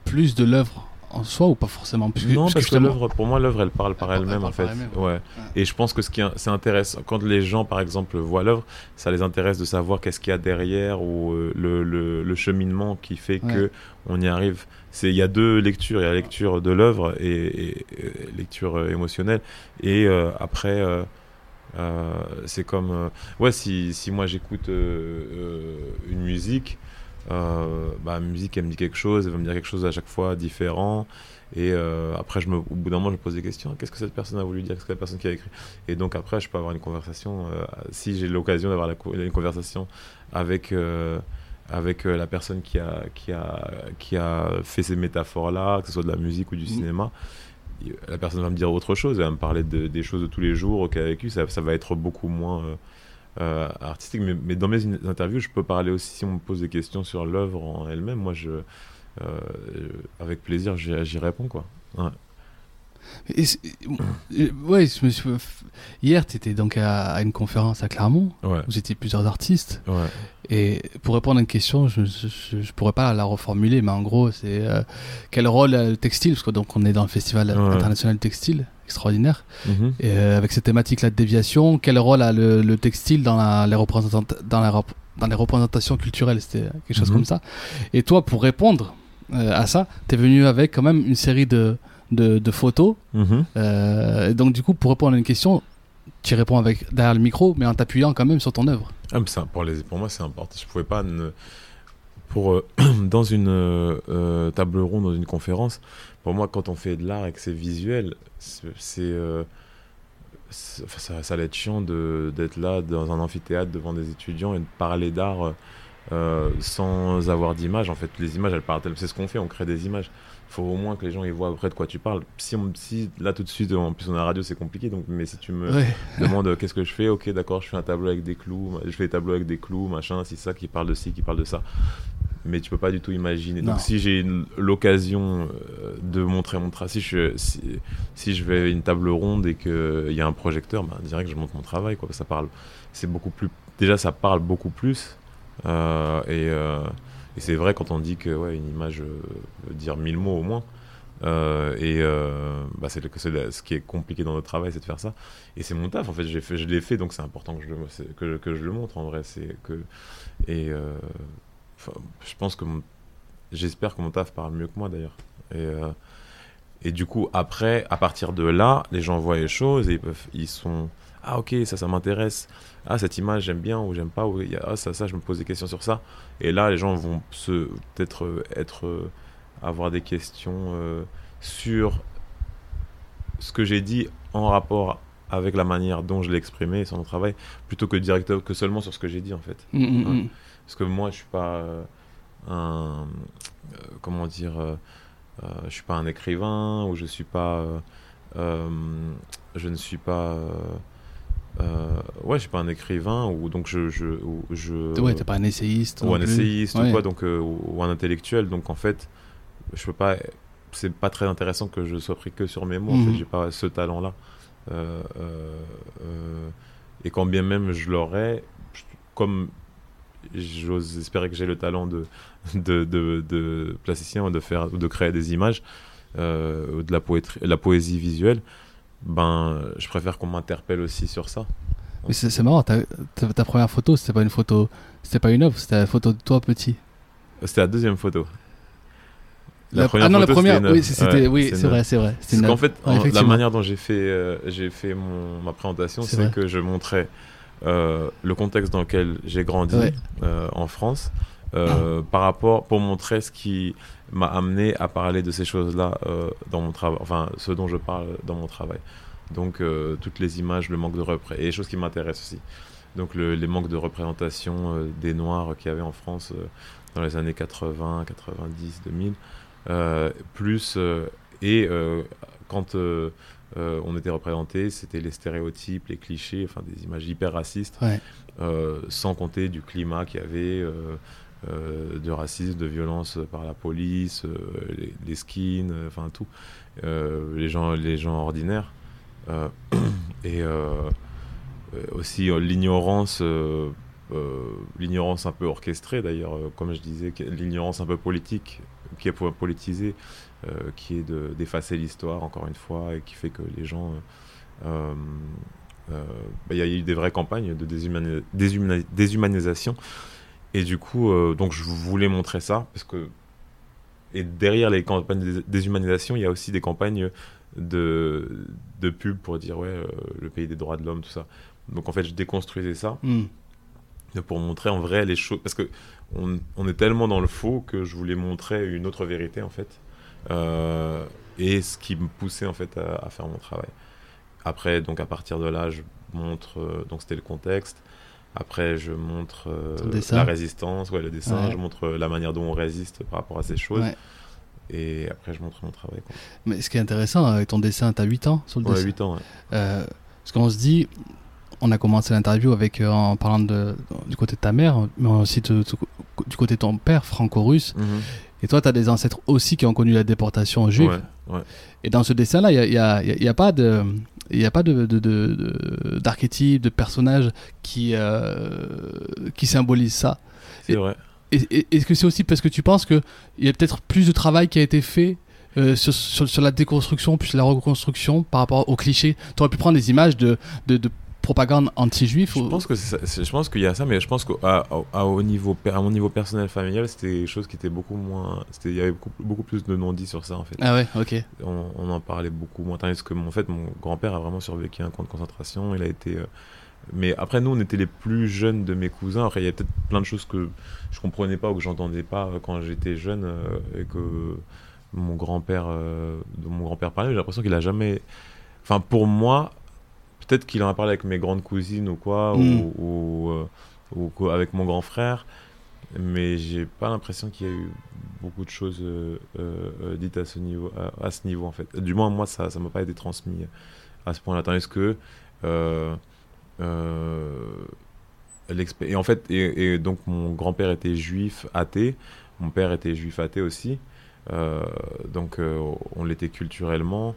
S2: plus de l'œuvre en soi ou pas forcément Puisque-
S1: non,
S2: puisque
S1: parce que l'œuvre, pour moi, l'œuvre, elle parle par
S2: Elle
S1: elle-même, en fait. ouais. Et je pense que ce qui est- c'est intéressant, quand les gens, par exemple, voient l'œuvre, ça les intéresse de savoir qu'est-ce qu'il y a derrière ou euh, le, le, le cheminement qui fait
S2: Ouais.
S1: que on y arrive. C'est il y a deux lectures, il y a la lecture de l'œuvre et, et- et lecture euh, émotionnelle. Et euh, après. c'est comme ouais si, si moi j'écoute une musique euh, bah la musique elle me dit quelque chose elle va me dire quelque chose à chaque fois différent et euh, après, je me, au bout d'un moment, je me pose des questions. Qu'est-ce que cette personne a voulu dire? Qu'est-ce que la personne qui a écrit? Et donc après, je peux avoir une conversation. euh, si j'ai l'occasion d'avoir une conversation avec euh, avec la personne qui a qui a qui a fait ces métaphores-là, que ce soit de la musique ou du
S2: Mhm.
S1: cinéma, la personne va me dire autre chose. Elle va me parler de- des choses de tous les jours qu'elle a vécu. Ça, ça va être beaucoup moins euh, artistique. Mais, mais dans mes in- interviews, je peux parler aussi si on me pose des questions sur l'œuvre en elle-même. Moi, je euh, avec plaisir, j'y réponds quoi. Ouais.
S2: Et euh, ouais, je me suis- hier, tu étais donc à, une conférence à Clermont.
S1: Ouais.
S2: Vous étiez plusieurs artistes.
S1: Ouais.
S2: Et pour répondre à une question, je ne pourrais pas la reformuler, mais en gros, c'est euh, quel rôle a le textile Parce que donc on est dans le Festival international du textile, extraordinaire.
S1: Mhm.
S2: Et euh, avec cette thématique-là de déviation, quel rôle a le, le textile dans, la, les dans, la dans les représentations culturelles? C'était quelque chose
S1: Mhm.
S2: comme ça. Et toi, pour répondre euh, à ça, tu es venu avec quand même une série de, de, de photos. Euh, et donc, du coup, pour répondre à une question, tu réponds avec, derrière le micro, mais en t'appuyant quand même sur ton œuvre.
S1: Ah, mais ça, pour, les, pour moi, c'est important. Je pouvais pas. ne- pour, euh, dans une euh, table ronde, dans une conférence, pour moi, quand on fait de l'art et que c'est visuel, c'est. euh, ça, ça allait être chiant d'être là dans un amphithéâtre devant des étudiants et de parler d'art euh, sans avoir d'image. En fait, les images, elles parlent. C'est ce qu'on fait, on crée des images. faut au moins que les gens ils voient après de quoi tu parles. Si, on, si là tout de suite, en plus on a la radio, c'est compliqué. Donc, mais si tu me
S2: Ouais.
S1: demandes qu'est-ce que je fais, ok, d'accord, je fais un tableau avec des clous, je fais des tableaux avec des clous, machin, c'est ça qui parle de ci, qui parle de ça. Mais tu peux pas du tout imaginer.
S2: Non.
S1: Donc, si j'ai l'occasion euh, de montrer mon travail, si je, si, si je vais à une table ronde et qu'il y a un projecteur, bah, direct, je montre mon travail. Quoi. Ça parle, c'est beaucoup plus. Déjà, ça parle beaucoup plus. Euh, et euh, et c'est vrai quand on dit que ouais, une image veut dire mille mots au moins. Euh, et euh, bah, c'est ce qui est compliqué dans notre travail, c'est de faire ça. Et c'est mon taf, en fait, j'ai fait, je l'ai fait, donc c'est important que je, le, que, que je le montre en vrai. C'est que, et euh, je pense que mon- j'espère que mon taf parle mieux que moi d'ailleurs. Et, euh, et du coup, après, à partir de là, les gens voient les choses et ils, peuvent, ils sont Ah, ok, ça, ça m'intéresse. Ah, cette image, j'aime bien ou j'aime pas. Ou ah, ça, ça, je me pose des questions sur ça. Et là, les gens vont se peut-être euh, être, euh, avoir des questions euh, sur ce que j'ai dit en rapport avec la manière dont je l'ai exprimé sur mon travail, plutôt que direct que seulement sur ce que j'ai dit en fait.
S2: Mm, mm,
S1: Ouais. Parce que moi, je suis pas euh, un euh, comment dire, euh, je suis pas un écrivain ou je suis pas, je ne suis pas, euh, ouais, je suis pas un écrivain ou donc je, je, ou je
S2: Ouais, t'es pas un essayiste.
S1: ou un
S2: plus.
S1: essayiste
S2: Ouais.
S1: ou quoi, donc euh, ou, ou un intellectuel. Donc en fait, je peux pas. C'est pas très intéressant que je sois pris que sur mes mots. En
S2: Mhm.
S1: fait, j'ai pas ce talent-là. Euh, euh, et quand bien même je l'aurais, comme j'ose espérer que j'ai le talent de, de, de, de plasticien ou de faire de créer des images euh, ou de la poétrie, la poésie visuelle, ben je préfère qu'on m'interpelle aussi sur ça.
S2: Mais c'est marrant, ta, ta- ta première photo, c'était pas une photo, c'était pas une œuvre, c'était la photo de toi petit.
S1: C'était la deuxième photo.
S2: La- ah non, la première,
S1: une-
S2: oui, c'est-
S1: ouais,
S2: oui,
S1: une-
S2: vrai, c'est vrai. Une
S1: qu'en fait,
S2: Ouais,
S1: en- la manière dont j'ai fait, euh, j'ai fait mon, ma présentation,
S2: C'est
S1: que je montrais euh, le contexte dans lequel j'ai grandi
S2: Ouais.
S1: euh, en France, euh, par rapport, pour montrer ce qui m'a amené à parler de ces choses-là dans mon travail, enfin, ce dont je parle dans mon travail. Donc, toutes les images, le manque de repré et les choses qui m'intéressent aussi. Donc, le- les manques de représentation des Noirs qu'il y avait en France dans les années 80, 90, 2000, euh, plus et quand euh, on était représenté, c'était les stéréotypes, les clichés, enfin des images hyper racistes,
S2: Ouais.
S1: euh, sans compter du climat qu'il y avait, euh, de racisme, de violence par la police, les, les skins, enfin tout, les gens, les gens ordinaires, et aussi l'ignorance. l'ignorance un peu orchestrée d'ailleurs, comme je disais, l'ignorance un peu politique, qui est po- politisée, qui est de- d'effacer l'histoire encore une fois et qui fait que les gens euh, euh, euh, bah, il y a eu des vraies campagnes de déshumani- déshumani- déshumanisation. Et du coup euh, donc je voulais montrer ça parce que et derrière les campagnes de dés- déshumanisation il y a aussi des campagnes de, de pub pour dire ouais euh, le pays des droits de l'homme tout ça. Donc en fait je déconstruisais ça
S2: Mm.
S1: pour montrer en vrai les choses parce que on, on est tellement dans le faux que je voulais montrer une autre vérité en fait. Euh, et ce qui me poussait en fait à, à faire mon travail après donc à partir de là je montre euh, donc c'était le contexte après je montre euh, la résistance ouais le dessin
S2: Ouais.
S1: je montre euh, la manière dont on résiste par rapport à ces choses
S2: Ouais.
S1: et après je montre mon travail quoi.
S2: Mais ce qui est intéressant avec ton dessin, t'as 8 ans sur le
S1: ouais
S2: dessin.
S1: 8 ans ouais.
S2: Euh, parce qu'on se dit, on a commencé l'interview avec euh, en parlant de, du côté de ta mère, mais aussi de- de- du côté de ton père, franco-russe. Et toi, tu as des ancêtres aussi qui ont connu la déportation juive.
S1: ouais, ouais.
S2: Et dans ce dessin-là, il n'y a, y a- il y a pas de. Il a pas de, de, de- de- d'archétype, de personnage qui, euh, qui symbolise ça.
S1: c'est vrai
S2: Est-ce que c'est aussi parce que tu penses qu'il y a peut-être plus de travail qui a été fait euh, sur, sur, sur la déconstruction, puis la reconstruction par rapport aux clichés? Tu aurais pu prendre des images de, de, de propagande anti-juif
S1: Je
S2: ou-
S1: pense que je pense qu'il y a ça, mais je pense qu'à à- à- au niveau per- à mon niveau personnel familial, c'était chose qui était beaucoup moins. c'était- Il y avait beaucoup, beaucoup plus de non-dits sur ça en fait.
S2: Ah ouais, ok.
S1: On, on en parlait beaucoup moins. Tandis que en fait, mon grand-père a vraiment survécu à un camp de concentration. Il a été. euh, Mais après, nous, on était les plus jeunes de mes cousins. Après, il y a peut-être plein de choses que je comprenais pas ou que j'entendais pas euh, quand j'étais jeune euh, et que mon grand-père, euh, dont mon grand-père parlait. J'ai l'impression qu'il a jamais. Enfin, pour moi, peut-être qu'il en a parlé avec mes grandes cousines ou quoi,
S2: Mm.
S1: ou, ou, euh, ou avec mon grand frère. mais j'ai pas l'impression qu'il y a eu beaucoup de choses euh, euh, dites à ce niveau, à, à ce niveau en fait. Du moins moi ça, ça m'a pas été transmis à ce point-là. Tandis que euh, et en fait et, et donc mon grand-père était juif athée, mon père était juif athée aussi. Donc on l'était culturellement,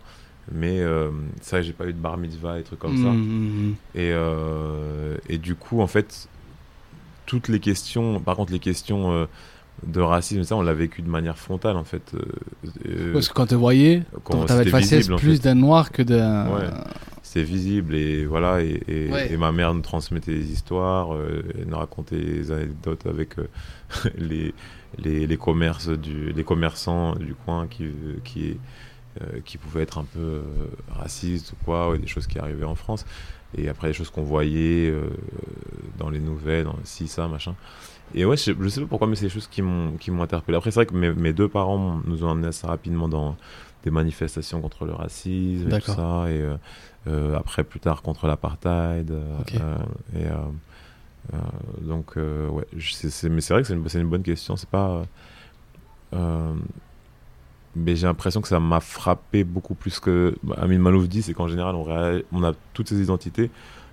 S1: mais euh, ça j'ai pas eu de bar mitzvah et trucs comme ça.
S2: Mhm.
S1: Et, euh, et du coup, en fait, toutes les questions, par contre, les questions euh, de racisme, ça, on l'a vécu de manière frontale, en fait. euh,
S2: Parce que quand tu voyais,
S1: quand
S2: t'avais
S1: en
S2: plus d'un noir que d'un.
S1: Ouais. C'était visible, et voilà. Et, et,
S2: Ouais.
S1: et ma mère nous transmettait des histoires, elle nous racontait des anecdotes avec les, les, les commerces, du, les commerçants du coin qui, qui, euh, qui pouvaient être un peu euh, racistes ou quoi, ou des choses qui arrivaient en France. Et après, des choses qu'on voyait euh, dans les nouvelles, dans ci, ça, machin. Et ouais, je, je sais pas pourquoi, mais c'est des choses qui m'ont interpellé. Après, c'est vrai que mes, mes deux parents nous ont emmenés assez rapidement dans des manifestations contre le racisme et tout ça. Et euh, après, plus tard, contre l'apartheid. euh, donc, ouais, mais c'est vrai que c'est une, c'est une bonne question. C'est pas. Mais j'ai l'impression que ça m'a frappé beaucoup plus que bah, Amin Malouf dit, c'est qu'en général on, réa- on a toutes ces identités,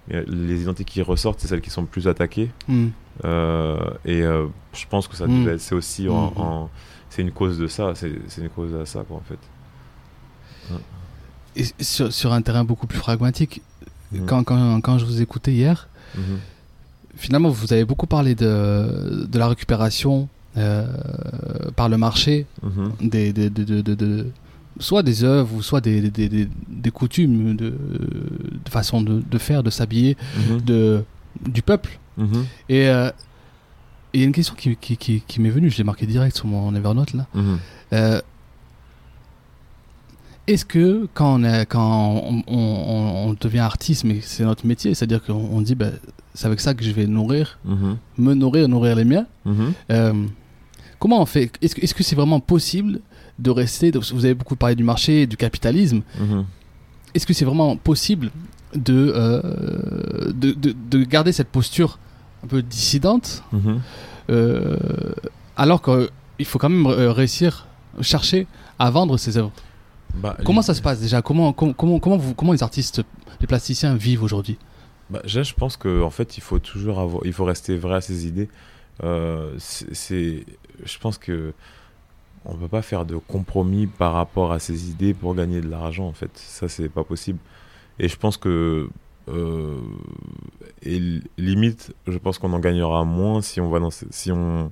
S1: mais les identités qui ressortent, c'est celles qui sont le plus attaquées.
S2: Mhm.
S1: Euh, et euh, je pense que ça
S2: Mm.
S1: c'est aussi
S2: Mm.
S1: en- c'est une cause de ça, c'est une cause à ça quoi en fait.
S2: Et sur, sur un terrain beaucoup plus pragmatique,
S1: Mhm.
S2: quand, quand, quand je vous écoutais hier,
S1: Mhm.
S2: finalement, vous avez beaucoup parlé de, de la récupération euh, par le marché
S1: Mhm.
S2: des, des- de, de- de- de- soit des œuvres ou soit des, coutumes de, de façon de, de faire, de s'habiller
S1: Mhm.
S2: de, du peuple.
S1: Mhm.
S2: Et euh, et il y a une question qui, qui, qui, qui m'est venue, je l'ai marqué direct sur mon Evernote là. Euh, Est-ce que quand on, est, quand on, on- on devient artiste, mais c'est notre métier, c'est-à-dire qu'on on dit ben, c'est avec ça que je vais nourrir,
S1: Mhm.
S2: me nourrir, nourrir les miens,
S1: Mhm.
S2: euh, comment on fait? Est-ce que c'est vraiment possible de rester? Vous avez beaucoup parlé du marché, du capitalisme.
S1: Mhm.
S2: Est-ce que c'est vraiment possible de, euh, de, de, de garder cette posture un peu dissidente? Euh, alors qu'il faut quand même réussir, chercher à vendre ses œuvres
S1: Bah,
S2: Comment
S1: les-
S2: ça se passe déjà comment, com- comment, comment, vous, comment les artistes, les plasticiens vivent aujourd'hui
S1: Bah, déjà, je pense que en fait, il faut toujours avoir, il faut rester vrai à ses idées. Euh, c'est, je pense que on peut pas faire de compromis par rapport à ses idées pour gagner de l'argent. En fait, ça, c'est pas possible. Et je pense que euh, et limite, je pense qu'on en gagnera moins si on va dans, si on,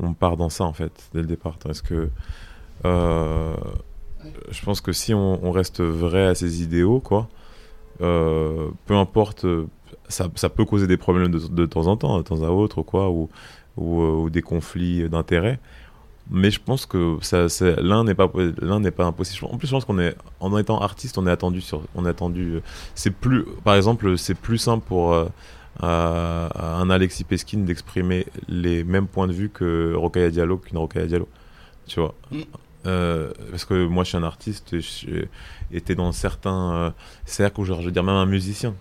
S1: on part dans ça en fait dès le départ. Parce que euh, je pense que si on, reste vrai à ses idéaux, quoi, euh, peu importe, euh, ça, peut causer des problèmes de, temps en temps, de temps à autre, quoi, ou, ou, euh, ou des conflits d'intérêts. Mais je pense que l'un n'est pas impossible. En plus, je pense qu'on est en étant artiste, on est attendu sur, on est attendu. euh, C'est plus, par exemple, c'est plus simple pour euh, euh, un Alexis Peskin d'exprimer les mêmes points de vue que Rokhaya Diallo qu'une Rokhaya Diallo. Tu vois?
S2: Mm.
S1: Euh, parce que moi, je suis un artiste, était dans certains euh, cercles où, je veux dire, même un musicien.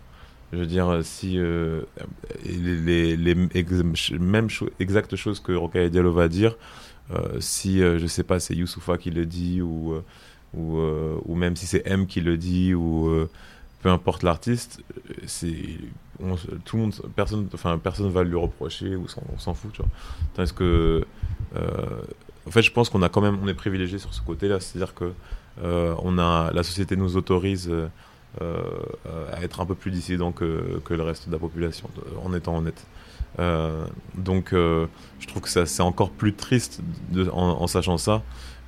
S1: Je veux dire, si euh, les, mêmes cho- exactes choses que Rokhaya Diallo va dire, si, je sais pas, c'est Youssoufa qui le dit, ou, ou, même si c'est M qui le dit, ou peu importe l'artiste, c'est tout le monde, personne, enfin personne va lui reprocher ou s'en- fout, tu vois. Tandis que, en fait, je pense qu'on a quand même, on est privilégié sur ce côté-là, c'est-à-dire que euh, on a, la société nous autorise euh, euh, à être un peu plus dissident que, que le reste de la population, en étant honnête. Euh, donc, je trouve que ça, c'est encore plus triste de- en, en sachant ça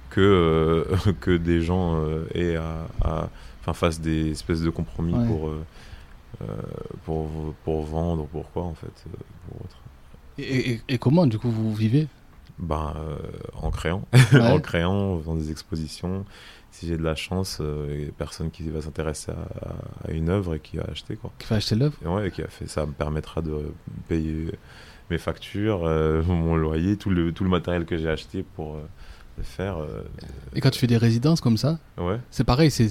S1: que, que des gens aient à, à- enfin, fassent des espèces de compromis
S2: Ouais.
S1: pour, pour, pour vendre, pourquoi en fait, pour autre.
S2: et, et- et comment du coup vous vivez?
S1: Ben, euh, en créant,
S2: Ouais.
S1: en créant, en faisant des expositions. Si j'ai de la chance, euh, il y a personne qui va s'intéresser à, à une œuvre et qui va acheter quoi.
S2: Qui fait acheter l'œuvre
S1: ouais, qui a fait ça me permettra de payer mes factures, euh, mon loyer, tout le tout le matériel que j'ai acheté pour le faire. euh,
S2: Et quand tu fais des résidences comme ça,
S1: ouais.
S2: c'est pareil, c'est.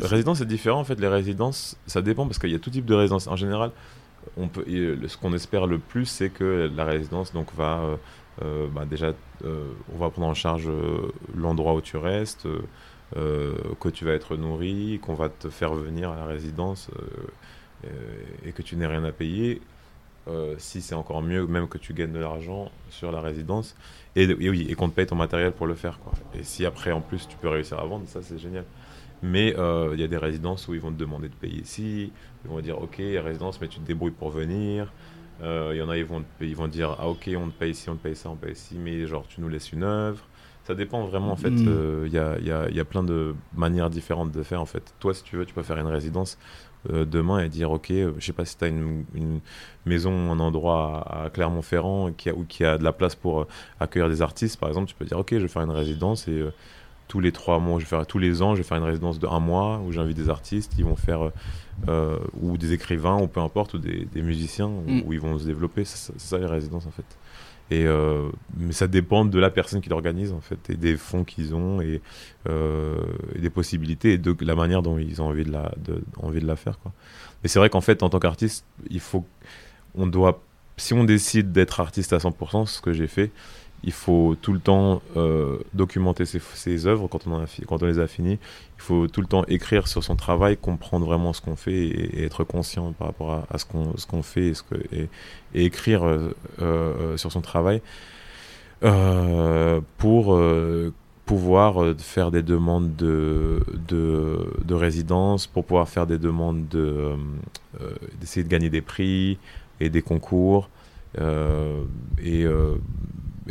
S1: Résidence, c'est différent. En fait, les résidences, ça dépend parce qu'il y a tout type de résidence. En général, on peut, ce qu'on espère le plus, c'est que la résidence donc va bah, déjà, euh, on va prendre en charge euh, l'endroit où tu restes, euh, euh, que tu vas être nourri, qu'on va te faire venir à la résidence euh, euh, et que tu n'aies rien à payer. Euh, si c'est encore mieux, même que tu gagnes de l'argent sur la résidence et, oui, et qu'on te paye ton matériel pour le faire. Et si après, en plus, tu peux réussir à vendre, ça c'est génial. Mais euh, il y a des résidences où ils vont te demander de payer ici, ils vont dire ok, résidence, mais tu te débrouilles pour venir. Euh, Il y en a, ils vont, ils vont dire ah ok, on te paye ici, on te paye ça, on te paye ici, mais genre tu nous laisses une œuvre. Ça dépend vraiment en fait.
S2: Mm.
S1: Euh, Il y, a, il y a- il y a plein de manières différentes de faire en fait. Toi, si tu veux, tu peux faire une résidence euh, demain et dire ok, euh, je sais pas si tu as une, une maison, un endroit à, à Clermont-Ferrand qui a, ou qui a de la place pour euh, accueillir des artistes, par exemple, tu peux dire ok, je vais faire une résidence et euh, tous les trois mois, je vais faire tous les ans, je vais faire une résidence de un mois où j'invite des artistes, ils vont faire euh, euh, ou des écrivains ou peu importe ou des, des musiciens où,
S2: Mm.
S1: où ils vont se développer. C'est ça, c'est ça les résidences en fait. Et euh, mais ça dépend de la personne qui l'organise en fait et des fonds qu'ils ont et, euh, et des possibilités et de la manière dont ils ont envie de la, de, envie de la faire quoi. Mais c'est vrai qu'en fait en tant qu'artiste, il faut on doit si on décide d'être artiste à 100%, ce que j'ai fait, il faut tout le temps euh, documenter ses, œuvres quand on, les a finies. Il faut tout le temps écrire sur son travail, comprendre vraiment ce qu'on fait et, être conscient par rapport à, ce qu'on fait et, ce et, écrire euh, euh, sur son travail pour pouvoir faire des demandes de, de, de résidence, pour pouvoir faire des demandes de, d'essayer de gagner des prix et des concours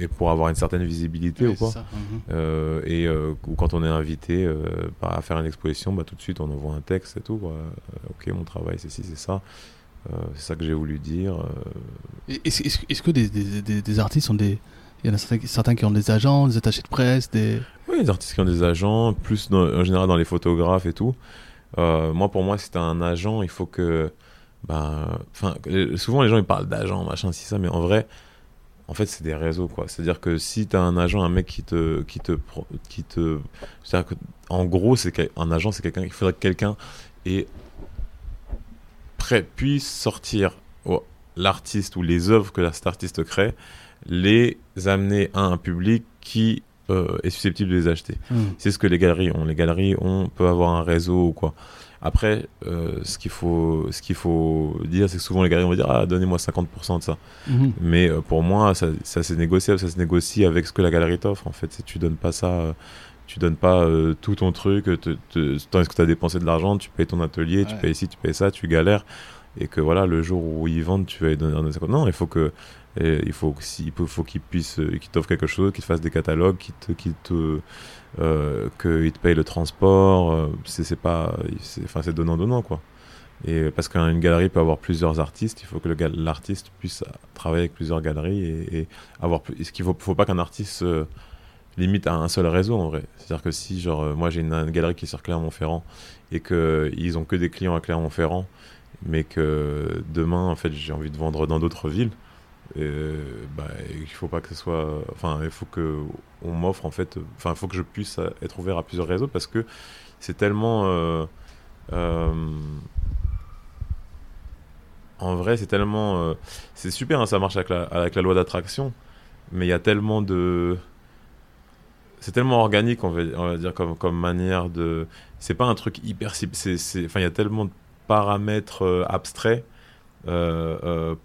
S1: et pour avoir une certaine visibilité
S2: Ouais,
S1: ou quoi.
S2: Mhm.
S1: Euh, et euh, quand on est invité euh, par- à faire une exposition, bah, tout de suite on envoie un texte et tout. quoi. Euh, ok, mon travail c'est ci, c'est ça. Euh, c'est ça que j'ai voulu dire.
S2: Est-ce que des, des, des- des artistes ont des. Il y en a certains, qui- certains qui ont des agents, des attachés de presse, des.
S1: Oui, les artistes qui ont des agents, plus dans- en général dans les photographes et tout. Moi, pour moi, si t'as un agent, il faut que. Ben, souvent les gens ils parlent d'agent, machin, si ça, mais en vrai, en fait, c'est des réseaux, quoi. C'est-à-dire que si t'as un agent, un mec qui te, qui te, pro- qui te, c'est-à-dire que, en gros, c'est qu'un agent, c'est quelqu'un, il faudrait que quelqu'un prêt puisse sortir oh, l'artiste ou les œuvres que cet artiste crée, les amener à un public qui euh, est susceptible de les acheter.
S2: Mhm.
S1: C'est ce que les galeries ont. Les galeries ont, peuvent avoir un réseau ou quoi. Après, euh, ce qu'il faut, ce qu'il faut dire, c'est que souvent les galeries vont dire ah donnez-moi 50% de ça.
S2: Mhm.
S1: Mais euh, pour moi, ça, ça c'est négociable, ça se négocie avec ce que la galerie t'offre. En fait, si tu donnes pas ça, euh, tu donnes pas euh, tout ton truc, te, te, tant que tu as dépensé de l'argent, tu payes ton atelier, tu payes ci, tu payes ça, tu galères, et que voilà, le jour où ils vendent, tu vas lui donner un 50. Non, il faut que et il faut il faut, qu'ils puissent, qu'ils t'offrent quelque chose, qu'ils te fassent des catalogues, qu'ils te, qu'ils te, euh, qu'ils te payent le transport. euh, c'est pas, enfin c'est donnant donnant quoi. Et parce qu'une galerie peut avoir plusieurs artistes, il faut que l'artiste puisse travailler avec plusieurs galeries et, avoir plus. Ce qu'il faut, faut pas qu'un artiste se limite à un seul réseau en vrai? C'est-à-dire que si genre euh, moi j'ai une, une galerie qui est sur Clermont-Ferrand et que ils ont que des clients à Clermont-Ferrand, mais que demain en fait j'ai envie de vendre dans d'autres villes, euh, bah, il faut pas que ce soit. Enfin, il faut que on m'offre en fait. Enfin, il faut que je puisse être ouvert à plusieurs réseaux parce que c'est tellement. euh, euh, en vrai, c'est tellement. euh, c'est super, hein, ça marche avec la, loi d'attraction, mais il y a tellement de. C'est tellement organique, on va, on va dire, comme, comme manière de. C'est pas un truc hyper. Enfin, il y a tellement de paramètres abstraits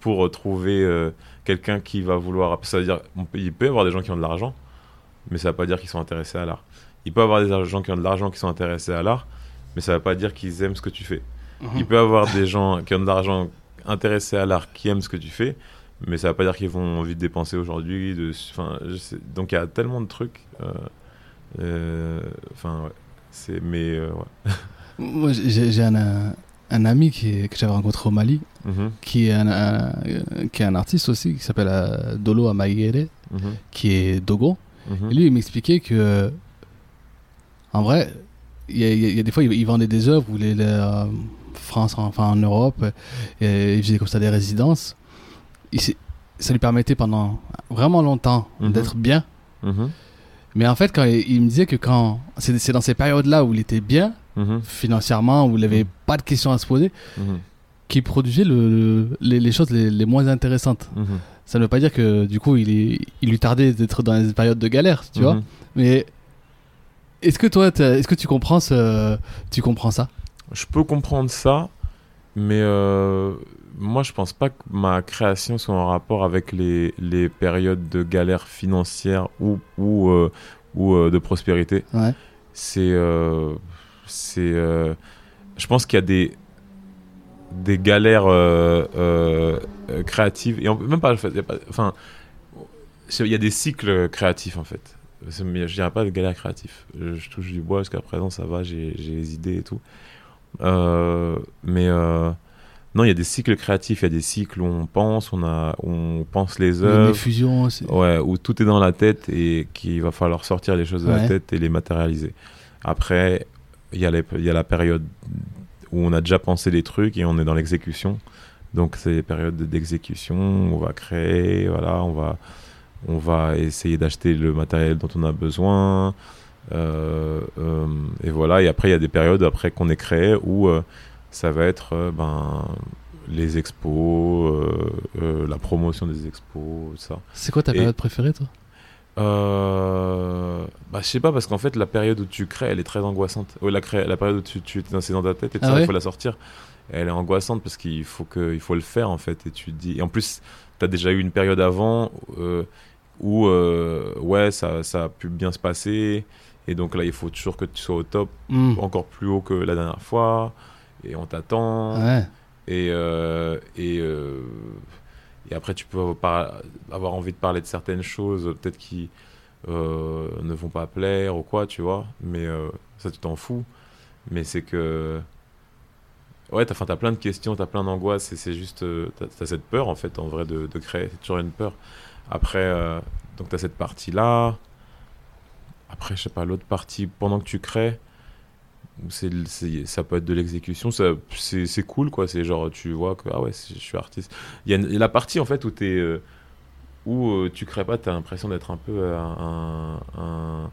S1: pour trouver quelqu'un qui va vouloir. Ça veut dire, on peut- il peut y avoir des gens qui ont de l'argent, mais ça veut pas dire qu'ils sont intéressés à l'art. Il peut y avoir des gens qui ont de l'argent qui sont intéressés à l'art, mais ça veut pas dire qu'ils aiment ce que tu fais.
S2: Mhm.
S1: Il peut y avoir des gens qui ont de l'argent intéressés à l'art qui aiment ce que tu fais, mais ça veut pas dire qu'ils vont envie de dépenser aujourd'hui. De, enfin, donc il y a tellement de trucs. euh, euh, Enfin, ouais. C'est, mais euh, ouais.
S2: Moi, j'ai un, un, ami qui que j'avais rencontré au Mali,
S1: Mhm,
S2: qui est un, un- qui est un artiste aussi, qui s'appelle euh, Dolo Amaguere,
S1: mhm,
S2: qui est Dogo.
S1: mhm.
S2: Et lui, il m'expliquait que, en vrai, il y, a- y y des fois, il, il vendait des œuvres où les, les, euh, France, enfin en Europe, et il faisait comme ça des résidences. Il ça lui permettait pendant vraiment longtemps
S1: Mhm.
S2: d'être bien. Mais en fait, quand il, il me disait que quand c'est dans ces périodes-là où il était bien
S1: mhm,
S2: financièrement, où il n'avait
S1: Mhm.
S2: pas de questions à se poser,
S1: mhm.
S2: qui produisait le, le- les, les choses les, les moins intéressantes.
S1: Mhm.
S2: Ça ne veut pas dire que du coup il, est, il lui tardait d'être dans des périodes de galère, tu vois. Mais est-ce que toi, est-ce que tu comprends ce, tu comprends ça?
S1: Je peux comprendre ça, mais euh, moi je pense pas que ma création soit en rapport avec les, les périodes de galère financière ou, ou, euh, ou euh, de prospérité.
S2: Ouais.
S1: C'est. C'est euh, je pense qu'il y a des, des galères euh, euh, créatives, et on peut même pas y a pas- Enfin, il y a des cycles créatifs en fait. Mais je dirais pas de galères créatives. Je, je touche du bois jusqu'à présent, ça va, j'ai les idées et tout. Mais non, il y a des cycles créatifs, il y a des cycles où on pense, on, a, on pense les œuvres.
S2: effusion aussi.
S1: Ouais, où tout est dans la tête et qu'il va falloir sortir les choses de
S2: Ouais.
S1: la tête et les matérialiser. Après, il y, a les- il y a la période où on a déjà pensé les trucs et on est dans l'exécution. Donc, c'est les périodes d'exécution, on va créer, voilà, on va, on va essayer d'acheter le matériel dont on a besoin. euh, euh, et voilà, et après, il y a des périodes après qu'on est créé où euh, ça va être ben, les expos, la promotion des expos, ça.
S2: C'est quoi ta
S1: Et-
S2: période préférée, toi?
S1: Euh, bah, je sais pas, parce qu'en fait, la période où tu crées, elle est très angoissante. Ouais, la, cré- la période où tu, tu c'est dans ta tête et tout
S2: Ah
S1: ça, il faut la sortir. Elle est angoissante parce qu'il faut, que, il faut le faire, en fait. Et tu te dis. Et en plus, tu as déjà eu une période avant euh, où, euh, ouais, ça, ça a pu bien se passer. Et donc là, il faut toujours que tu sois au top,
S2: Hmm.
S1: encore plus haut que la dernière fois. Et on t'attend.
S2: Ouais.
S1: Et, euh, et, euh, et après, tu peux avoir envie de parler de certaines choses, peut-être qui euh, ne vont pas plaire ou quoi, tu vois. Mais euh, ça, tu t'en fous. Mais c'est que. Ouais, t'as, plein de questions, t'as plein d'angoisses, et c'est juste. euh, t'as, cette peur, en fait, en vrai, de, de créer. C'est toujours une peur. Après, donc t'as cette partie-là. Après, je sais pas, l'autre partie, pendant que tu crées, ça peut être de l'exécution, ça, c'est, cool, quoi. C'est genre, tu vois que, ah ouais, je suis artiste. Il y a, y la partie, en fait, où t'es. euh, où euh, tu crées pas, t'as l'impression d'être un peu euh, un, un-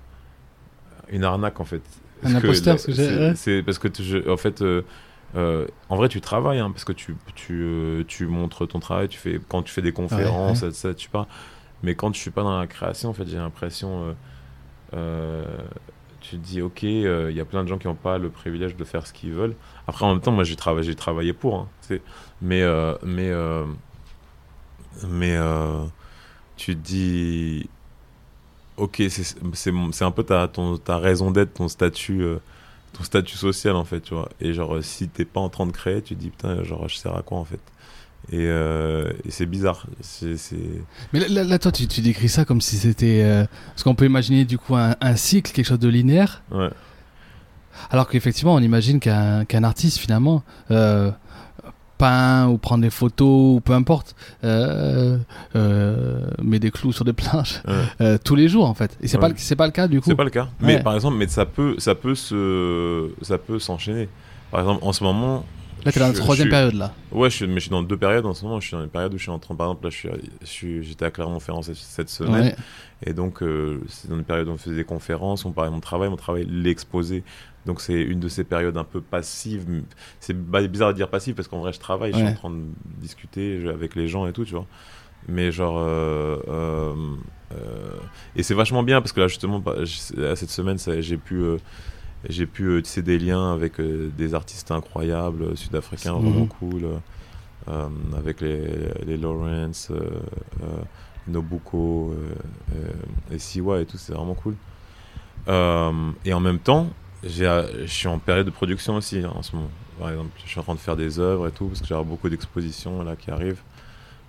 S1: une arnaque, en fait.
S2: Un
S1: Parce
S2: imposteur,
S1: la-
S2: ce que j'ai-
S1: c'est, parce que, tu- en fait. euh, euh, en vrai, tu travailles, hein, parce que tu, tu, euh, tu montres ton travail, tu fais, quand tu fais des conférences, ça, ça, tu parles. Mais quand je suis pas dans la création, en fait, j'ai l'impression. euh, tu te dis, ok, euh, il y a plein de gens qui n'ont pas le privilège de faire ce qu'ils veulent. Après, en même temps, moi, j'ai j'ai travaillé pour. hein, mais, euh, mais, euh, mais euh, tu te dis, ok, c'est un peu ta, ta raison d'être, ton statut, euh, ton statut social, en fait, tu vois. Et genre, euh, si t'es pas en train de créer, tu te dis, putain, genre, je sers à quoi, en fait? Et, euh, et c'est bizarre.
S2: Mais là, toi, tu, tu décris ça comme si c'était. euh, Parce qu'on peut imaginer du coup un, un cycle, quelque chose de linéaire,
S1: Ouais.
S2: alors qu'effectivement, on imagine qu'un qu'un artiste, finalement, euh, peint ou prend des photos ou peu importe, euh, euh, met des clous sur des planches
S1: ouais.
S2: tous les jours en fait. Et c'est
S1: Ouais.
S2: pas pas le cas du coup.
S1: C'est pas le cas. Mais par exemple, mais ça peut, ça peut se, ça peut s'enchaîner. Par exemple, en ce moment.
S2: Là, t'es dans la troisième période là.
S1: Ouais, je suis, mais je suis dans deux périodes en ce moment. Je suis dans une période où je suis en train, par exemple, là, je suis, j'étais à Clermont-Ferrand cette, cette semaine.
S2: Ouais.
S1: Et donc, euh, c'est dans une période où on faisait des conférences, on parlait de mon travail, mon travail, l'exposer. Donc, c'est une de ces périodes un peu passives. C'est bizarre de dire passive parce qu'en vrai, je travaille, je suis en train de discuter avec les gens et tout, tu vois. Mais genre. euh, euh, et c'est vachement bien parce que là, justement, bah, là, cette semaine, j'ai pu. J'ai pu euh, tisser des liens avec euh, des artistes incroyables, euh, sud-africains,
S2: Mhm.
S1: vraiment cool, avec les, les Lawrence, Nobuko et Siwa et tout, c'est vraiment cool. Et en même temps, je suis en période de production aussi hein, en ce moment. Par exemple, je suis en train de faire des œuvres et tout, parce que j'ai beaucoup d'expositions là qui arrivent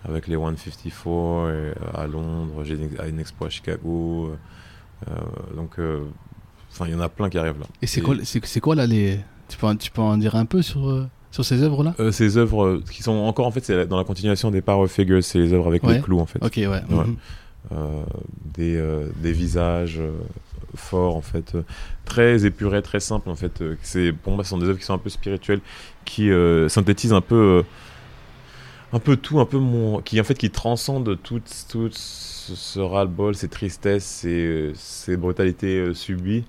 S1: avec les 154 et, à Londres, j'ai une, une expo à Chicago. euh, donc, euh, enfin, il y en a plein qui arrivent là.
S2: Et c'est quoi, c'est quoi là les. Tu peux, en- tu peux en dire un peu sur, euh, sur ces œuvres là
S1: Euh, ces œuvres euh, qui sont encore en fait c'est dans la continuation des Power Figures, c'est les œuvres avec
S2: Ouais.
S1: les clous en fait.
S2: Ok, ouais. mhm.
S1: Des, des visages forts en fait, très épurés, très simples en fait. c'est pour moi ce sont des œuvres qui sont un peu spirituelles, qui synthétisent un peu un peu tout, un peu mon, qui en fait qui transcendent tout, tout ce, ce ras-le-bol, ces tristesses, ces, ces brutalités euh, subies,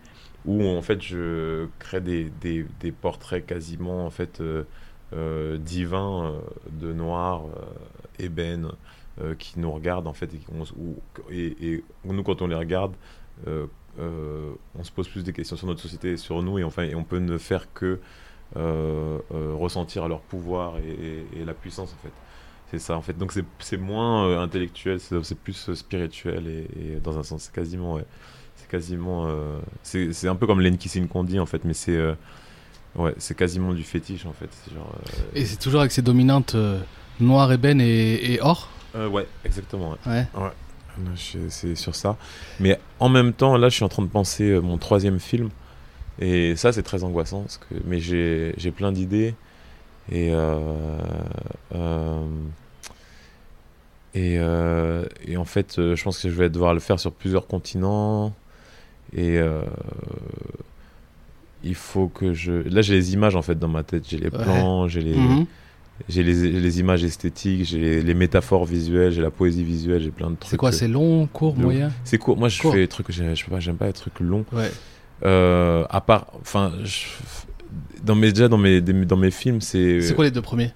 S1: où en fait je crée des, des, portraits quasiment en fait euh, euh, divins euh, de noir, euh, ébène, qui nous regardent en fait et, nous quand on les regarde, on se pose plus des questions sur notre société et sur nous et enfin on peut ne faire que ressentir leur pouvoir et, la puissance en fait. C'est ça en fait. Donc c'est moins intellectuel, c'est plus spirituel et, et dans un sens quasiment ouais, quasiment euh, c'est un peu comme Len Kissing qu'on dit en fait, mais c'est euh, ouais c'est quasiment du fétiche en fait. Genre euh,
S2: Et c'est toujours avec ces dominantes noir, ébène et, et or.
S1: ouais exactement. ouais. C'est sur ça. Mais en même temps, là, je suis en train de penser mon troisième film. Et ça, c'est très angoissant. Parce que... Mais j'ai j'ai plein d'idées. Et, et, euh, et en fait, euh, je pense que je vais devoir le faire sur plusieurs continents. Et euh, il faut que je. Là, j'ai les images en fait dans ma tête. J'ai les
S2: Ouais.
S1: plans, j'ai les. J'ai les, les images esthétiques, j'ai les, les métaphores visuelles, j'ai la poésie visuelle, j'ai plein de trucs.
S2: C'est quoi
S1: euh,
S2: C'est long, court,
S1: ouf.
S2: moyen
S1: C'est court. Moi, je
S2: Court.
S1: fais des trucs. Je pas. J'aime pas les trucs longs.
S2: Ouais.
S1: Euh, à part, enfin, je- dans mes déjà dans mes dans mes films, c'est.
S2: C'est quoi les deux premiers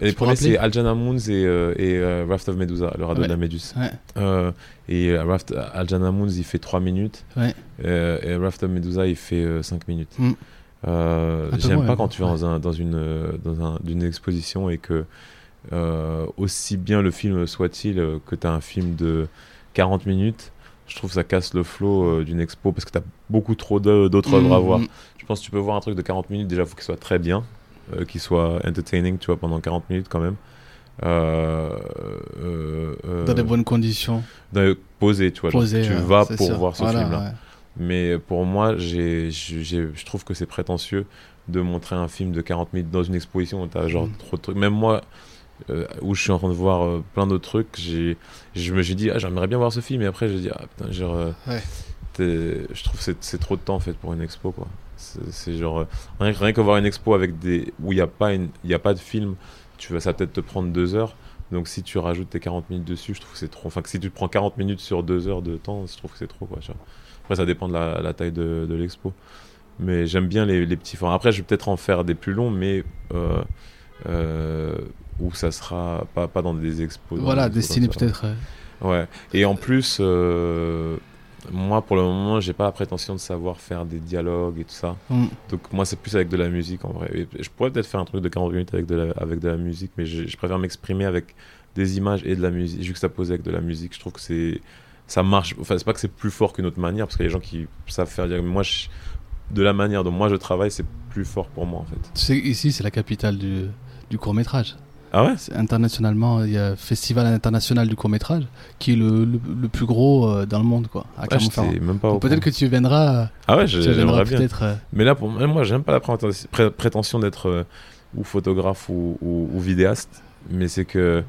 S1: Les premiers, c'est Aljana Moons et, euh, et euh, Raft of Medusa, le radeau
S2: Ouais.
S1: de la Méduse.
S2: Ouais.
S1: Euh, et euh, Raft, Aljana Moons, il fait 3 minutes.
S2: Ouais.
S1: Euh, et Raft of Medusa, il fait 5 minutes.
S2: Mm.
S1: J'aime pas quand tu vas dans, un, dans, une, dans un, d'une exposition et que, aussi bien le film soit-il, que tu as un film de 40 minutes, je trouve que ça casse le flow d'une expo parce que tu as beaucoup trop d'autres œuvres à
S2: Mhm.
S1: voir. Je pense que tu peux voir un truc de 40 minutes, déjà, il faut qu'il soit très bien, euh, qu'il soit entertaining, tu vois, pendant 40 minutes quand même. Euh, euh,
S2: Dans des bonnes conditions.
S1: dans- posé, tu vois. genre,
S2: Posé,
S1: tu
S2: ouais,
S1: vas pour
S2: sûr.
S1: voir ce
S2: Voilà,
S1: film-là.
S2: ouais.
S1: Mais pour moi, je trouve que c'est prétentieux de montrer un film de 40 minutes dans une exposition où t'as genre
S2: Mm.
S1: trop de trucs. Même moi, euh, où je suis en train de voir euh, plein d'autres trucs, j'ai, je me suis dit, ah, j'aimerais bien voir ce film, et après, j'ai dit, ah putain, genre,
S2: Ouais.
S1: je trouve que c'est, c'est trop de temps en fait pour une expo, quoi. C'est, genre, euh, rien, rien que voir une expo avec des, où il n'y a, pas une- il y a pas de film, tu vas, ça va peut-être te prendre deux heures. Donc si tu rajoutes tes 40 minutes dessus, je trouve que c'est trop. Enfin, que si tu prends 40 minutes sur deux heures de temps, je trouve que c'est trop, quoi. Après, ça dépend de la, la taille de, de l'expo. Mais j'aime bien les, les petits formats. Après, je vais peut-être en faire des plus longs, mais euh, euh, où ça sera pas, pas dans des expos.
S2: Voilà, destiné peut-être.
S1: Ouais. Et en plus, euh, moi, pour le moment, j'ai pas la prétention de savoir faire des dialogues et tout ça.
S2: mm.
S1: Donc, moi, c'est plus avec de la musique en vrai. Et je pourrais peut-être faire un truc de 40 minutes avec de la, avec de la musique, mais je, je préfère m'exprimer avec des images et de la musique, juxtaposer avec de la musique. Je trouve que c'est. Ça marche. Enfin, c'est pas que c'est plus fort qu'une autre manière, parce qu'il y a des gens qui savent faire. dire- Moi, je- de la manière dont moi je travaille, c'est plus fort pour moi en fait.
S2: Tu sais, ici, c'est la capitale du, du court-métrage.
S1: Ah ouais
S2: Internationalement, il y a Festival international du court-métrage qui est le, le, le plus gros euh, dans le monde, quoi, à Clermont-Ferrand.
S1: j'étais même pas
S2: Peut-être que tu viendras,
S1: Ah ouais, j'aimerais bien.
S2: euh,
S1: Mais là, pour moi, j'aime pas la prétention, pré- prétention d'être euh, ou photographe ou, ou- ou vidéaste, mais c'est que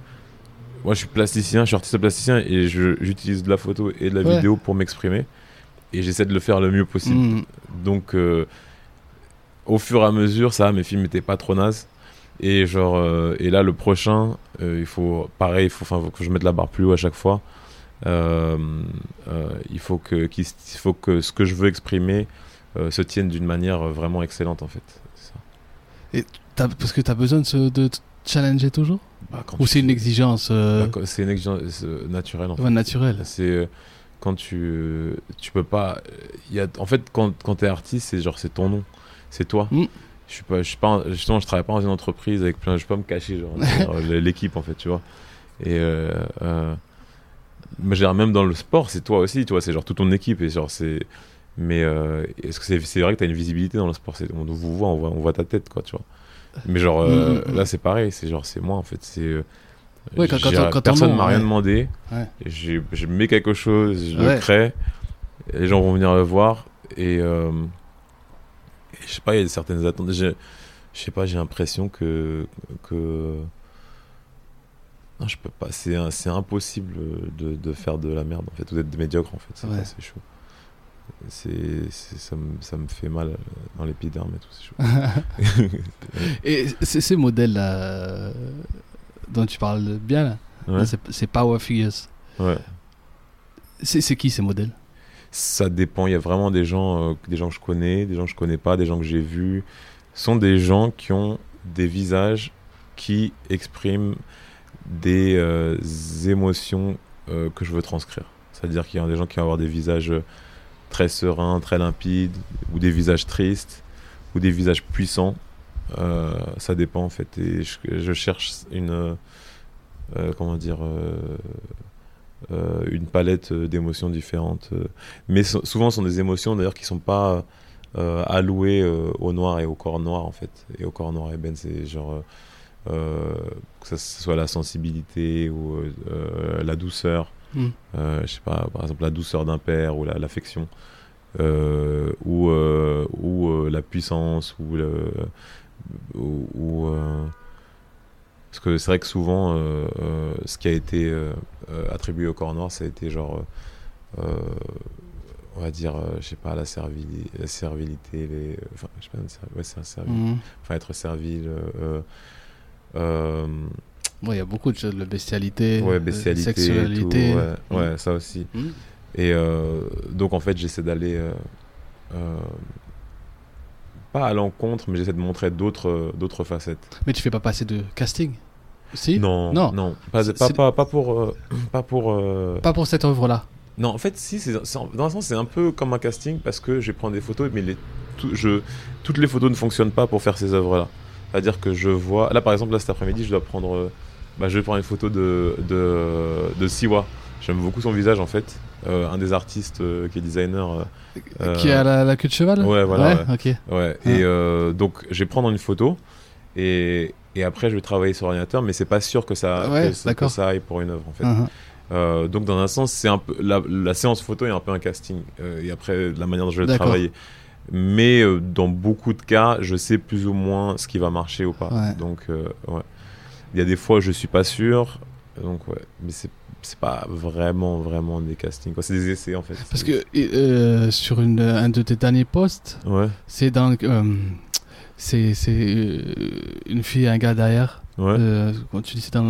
S1: moi, je suis plasticien, je suis artiste plasticien et je- j'utilise de la photo et de la
S2: Ouais.
S1: vidéo pour m'exprimer et j'essaie de le faire le mieux possible.
S2: mm,
S1: Donc, euh, au fur et à mesure, ça, mes films étaient pas trop nazes. Et genre, euh, et là, le prochain, euh, il faut, pareil, il faut, enfin, faut que je mette la barre plus haut à chaque fois. Euh, il faut que, il faut que ce que je veux exprimer se tienne d'une manière vraiment excellente, en fait.
S2: T'as- parce que tu as besoin de, se, de te challenger toujours?
S1: Bah,
S2: Ou
S1: tu-
S2: c'est une exigence
S1: bah, c'est une exigence naturelle, en fait.
S2: ouais, naturelle
S1: C'est quand tu tu peux pas il y a en fait quand quand t'es artiste c'est genre c'est ton nom c'est toi
S2: Mm.
S1: Je suis pas je suis pas justement je travaille pas dans une entreprise avec plein je peux pas me cacher genre, l'équipe en fait tu vois et euh, euh, mais genre, même dans le sport c'est toi aussi tu vois c'est genre toute ton équipe et genre c'est mais euh, est-ce que c'est c'est vrai que t'as une visibilité dans le sport? C'est on vous voit on voit on voit ta tête quoi tu vois mais genre euh,
S2: Mm, mm, mm.
S1: là c'est pareil c'est genre c'est moi en fait c'est euh,
S2: Ouais, quand- quand- quand
S1: personne m'a rien
S2: ouais.
S1: demandé
S2: Ouais.
S1: je mets quelque chose, je le crée, les gens vont venir le voir, et, euh, et je sais pas, il y a certaines attentes. Je sais pas, j'ai l'impression que, que. Non, je peux pas, c'est impossible de, de faire de la merde en fait, ou d'être médiocre en fait, c'est
S2: Ouais.
S1: chaud. C'est, ça, me, ça me fait mal dans l'épiderme et tout, c'est chaud.
S2: Et c'est ces modèles-là euh, dont tu parles bien, là,
S1: Ouais.
S2: là, c'est- Power Figures.
S1: ouais.
S2: C'est c'est qui ces modèles?
S1: Ça dépend. Il y a vraiment des gens, euh, des gens que je connais, des gens que je connais pas, des gens que j'ai vus. Ce sont des gens qui ont des visages qui expriment des euh, émotions euh, que je veux transcrire. C'est-à-dire qu'il y a des gens qui vont avoir des visages euh, très sereins, très limpides, ou des visages tristes, ou des visages puissants. Euh, ça dépend en fait. Et je, je cherche une, euh, comment dire, euh, une palette euh, d'émotions différentes. euh. mais so- souvent, ce sont des émotions d'ailleurs qui sont pas euh, allouées euh, au noir et au corps noir en fait. Et au corps noir et ben, c'est genre euh, euh, que ce soit la sensibilité ou euh, euh, la douceur.
S2: Mm.
S1: Euh, je sais pas, par exemple la douceur d'un père ou la- l'affection. Euh, ou euh, ou euh, la puissance ou le ou, ou, euh, parce que c'est vrai que souvent euh, euh, ce qui a été euh, attribué au corps noir ça a été genre on va dire je sais pas la, servili la servilité les enfin je sais pas ouais, c'est un servile
S2: Mhm.
S1: enfin être servile
S2: Ouais, il y a beaucoup de choses, la bestialité,
S1: ouais
S2: la
S1: tout,
S2: sexualité.
S1: ouais,
S2: Mhm.
S1: ouais, ça aussi
S2: Mhm.
S1: et donc en fait j'essaie d'aller pas à l'encontre mais j'essaie de montrer d'autres euh, d'autres facettes.
S2: Mais tu fais pas passer de casting? Si?
S1: Non
S2: Non.
S1: non. Pas, pas, pas, pas pour euh, pas pour euh,
S2: Pas pour cette œuvre-là.
S1: non en fait si c'est dans un sens c'est un peu comme un casting parce que je vais prendre des photos mais les tout- je toutes les photos ne fonctionnent pas pour faire ces œuvres là c'est à dire que je vois là par exemple là cet après-midi je dois prendre bah, je vais prendre une photo de de, de Siwa. J'aime beaucoup son visage en fait Euh, un des artistes euh, qui est designer euh,
S2: Qui a la, la queue de cheval
S1: Ouais, voilà,
S2: ok.
S1: Ouais,
S2: Ah.
S1: et donc je vais prendre une photo et, et après je vais travailler sur l'ordinateur, mais c'est pas sûr que ça,
S2: Ouais,
S1: que, ça- que
S2: d'accord.
S1: ça aille pour une œuvre en fait. Euh, donc dans un sens, c'est un peu la, la séance photo est un peu un casting euh, et après la manière dont je vais travailler. Mais euh, dans beaucoup de cas, je sais plus ou moins ce qui va marcher ou pas.
S2: Ouais.
S1: Donc ouais, il y a des fois je suis pas sûr. Donc ouais, mais c'est c'est pas vraiment vraiment des castings. quoi. C'est des essais en fait.
S2: Parce que euh, sur une, un de tes derniers posts,
S1: ouais,
S2: c'est dans. euh, c'est c'est, euh, une fille et un gars derrière.
S1: ouais.
S2: Euh, quand tu dis c'est dans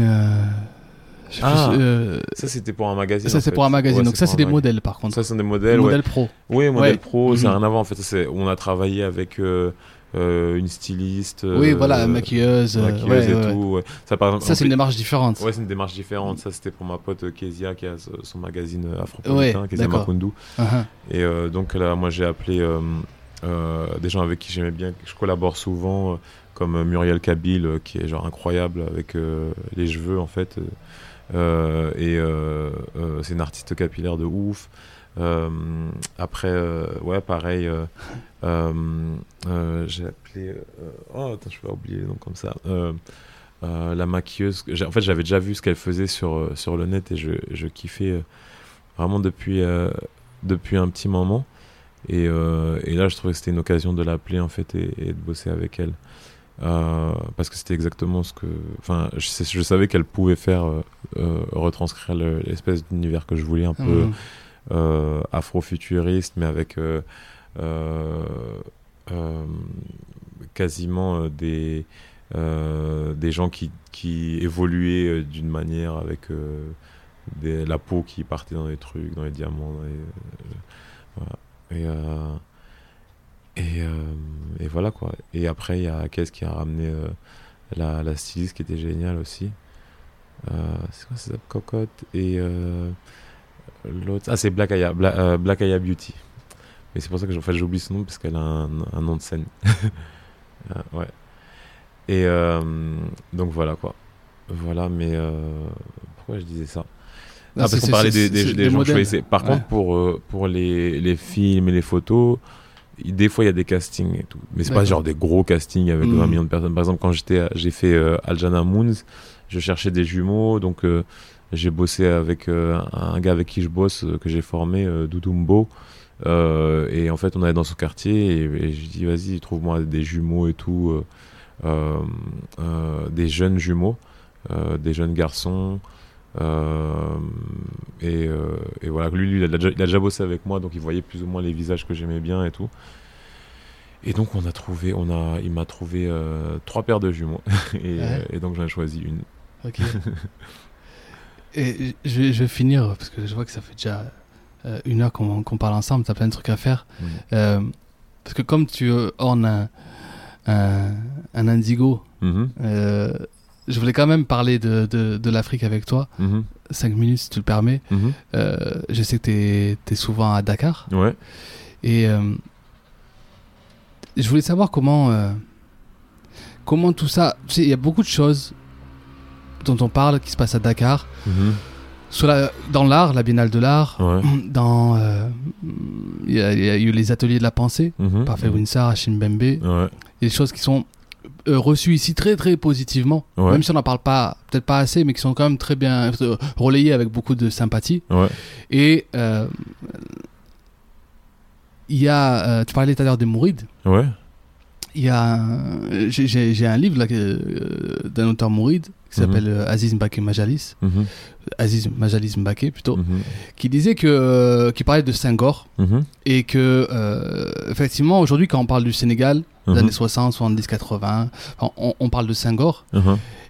S2: euh, sais
S1: Ah,
S2: euh,
S1: Ça c'était pour un magazine.
S2: ça c'est pour un magazine.
S1: Ouais,
S2: Donc ça c'est
S1: un
S2: des
S1: mag-
S2: modèles par contre.
S1: Ça, c'est des
S2: Des
S1: modèles, ouais.
S2: modèles pro.
S1: Oui, modèle
S2: Ouais.
S1: pro, c'est
S2: Mhm.
S1: rien à voir. En fait, on a travaillé avec euh, euh, une styliste.
S2: oui,
S1: euh,
S2: voilà, maquilleuse. euh,
S1: maquilleuse
S2: ouais,
S1: et
S2: ouais,
S1: tout. ouais. Ça, par exemple,
S2: Ça c'est une démarche différente.
S1: Ouais, c'est une démarche différente. Ça, c'était pour ma pote Kezia qui a son magazine afropolitain, Kezia. Makundu.
S2: Uh-huh.
S1: Et donc là, moi, j'ai appelé des gens avec qui j'aimais bien, je collabore souvent, comme Muriel Kabil, qui est genre incroyable avec les cheveux, en fait. Et c'est une artiste capillaire de ouf. Euh, après, euh, ouais, pareil. euh, j'ai appelé. oh, attends, je vais oublier nom comme ça. La maquilleuse. En fait, j'avais déjà vu ce qu'elle faisait sur, sur le net et je, je kiffais vraiment depuis, depuis un petit moment. Et, et là, je trouvais que c'était une occasion de l'appeler en fait et, de bosser avec elle. Parce que c'était exactement ce que. Enfin, je, savais qu'elle pouvait faire retranscrire le- l'espèce d'univers que je voulais, un peu
S2: Mhm.
S1: Afro-futuriste, mais avec euh, euh, euh, quasiment euh, des, euh, des gens qui, qui évoluaient euh, d'une manière avec euh, la peau qui partait dans les trucs, dans les diamants. euh. Et, euh, euh, voilà quoi. Et après, il y a Kess qui a ramené euh, la, la styliste qui était géniale aussi. Euh, c'est quoi ça Cocotte et euh, l'autre ah c'est Black Aya Bla- euh, Black Aya Beauty mais c'est pour ça que en fait, j'oublie son nom parce qu'elle a un, un nom de scène Euh, ouais et euh, donc voilà quoi voilà mais pourquoi je disais ça?
S2: Non,
S1: ah, parce qu'on parlait des, des, des gens choisissais. Par
S2: Ouais.
S1: contre, pour, euh, pour les, les films et les photos, des fois il y a des castings et tout. Mais c'est pas genre des gros castings avec
S2: Mhm.
S1: 20 millions de personnes. Par exemple, quand j'étais, j'ai fait euh, Aljana Moons, je cherchais des jumeaux, donc euh, j'ai bossé avec euh, un gars avec qui je bosse, euh, que j'ai formé, euh, Dudumbo. Et en fait, on allait dans son quartier et, et je dis vas-y, trouve-moi des jumeaux et tout, des jeunes jumeaux, des jeunes garçons. Euh, et, euh, et voilà, lui, lui, il, a déjà, il a déjà bossé avec moi, donc il voyait plus ou moins les visages que j'aimais bien et tout. Et donc on a trouvé, on a, il m'a trouvé euh, trois paires de jumeaux, et,
S2: Ouais.
S1: et donc j'en ai choisi une.
S2: Ok. Et je vais, je vais finir, parce que je vois que ça fait déjà euh, une heure qu'on parle ensemble, t'as plein de trucs à faire. Euh, parce que comme tu ornes un, un, un indigo.
S1: Mhm,
S2: Euh, je voulais quand même parler de, de, de l'Afrique avec toi.
S1: mhm,
S2: 5 minutes, si tu le permets.
S1: mhm.
S2: Euh, je sais que tu es, souvent à Dakar.
S1: Ouais.
S2: Et je voulais savoir comment, comment tout ça. Tu sais, il y a beaucoup de choses dont on parle qui se passent à Dakar. Sur la- dans l'art, la Biennale de l'art,
S1: Ouais.
S2: dans. euh, Il y, a- il y a eu les ateliers de la pensée
S1: mhm,
S2: par Winsar, Hachim Bembe. Il y a des choses qui sont euh, reçues ici très très positivement.
S1: Ouais.
S2: Même si on n'en parle pas, peut-être pas assez, mais qui sont quand même très bien euh, relayées avec beaucoup de sympathie.
S1: Ouais.
S2: Et il y a, tu parlais tout à l'heure des Mourides.
S1: Ouais.
S2: Il y a, j'ai- un livre d'un auteur mouride qui
S1: Mhm.
S2: s'appelle euh, Aziz Mbake Majalis,
S1: mhm,
S2: Aziz Majalis Mbake plutôt,
S1: mhm,
S2: qui disait que, euh, qui parlait de Senghor. Et que euh, effectivement aujourd'hui quand on parle du Sénégal, des années 60, 70, 80, enfin, on, on parle de Senghor.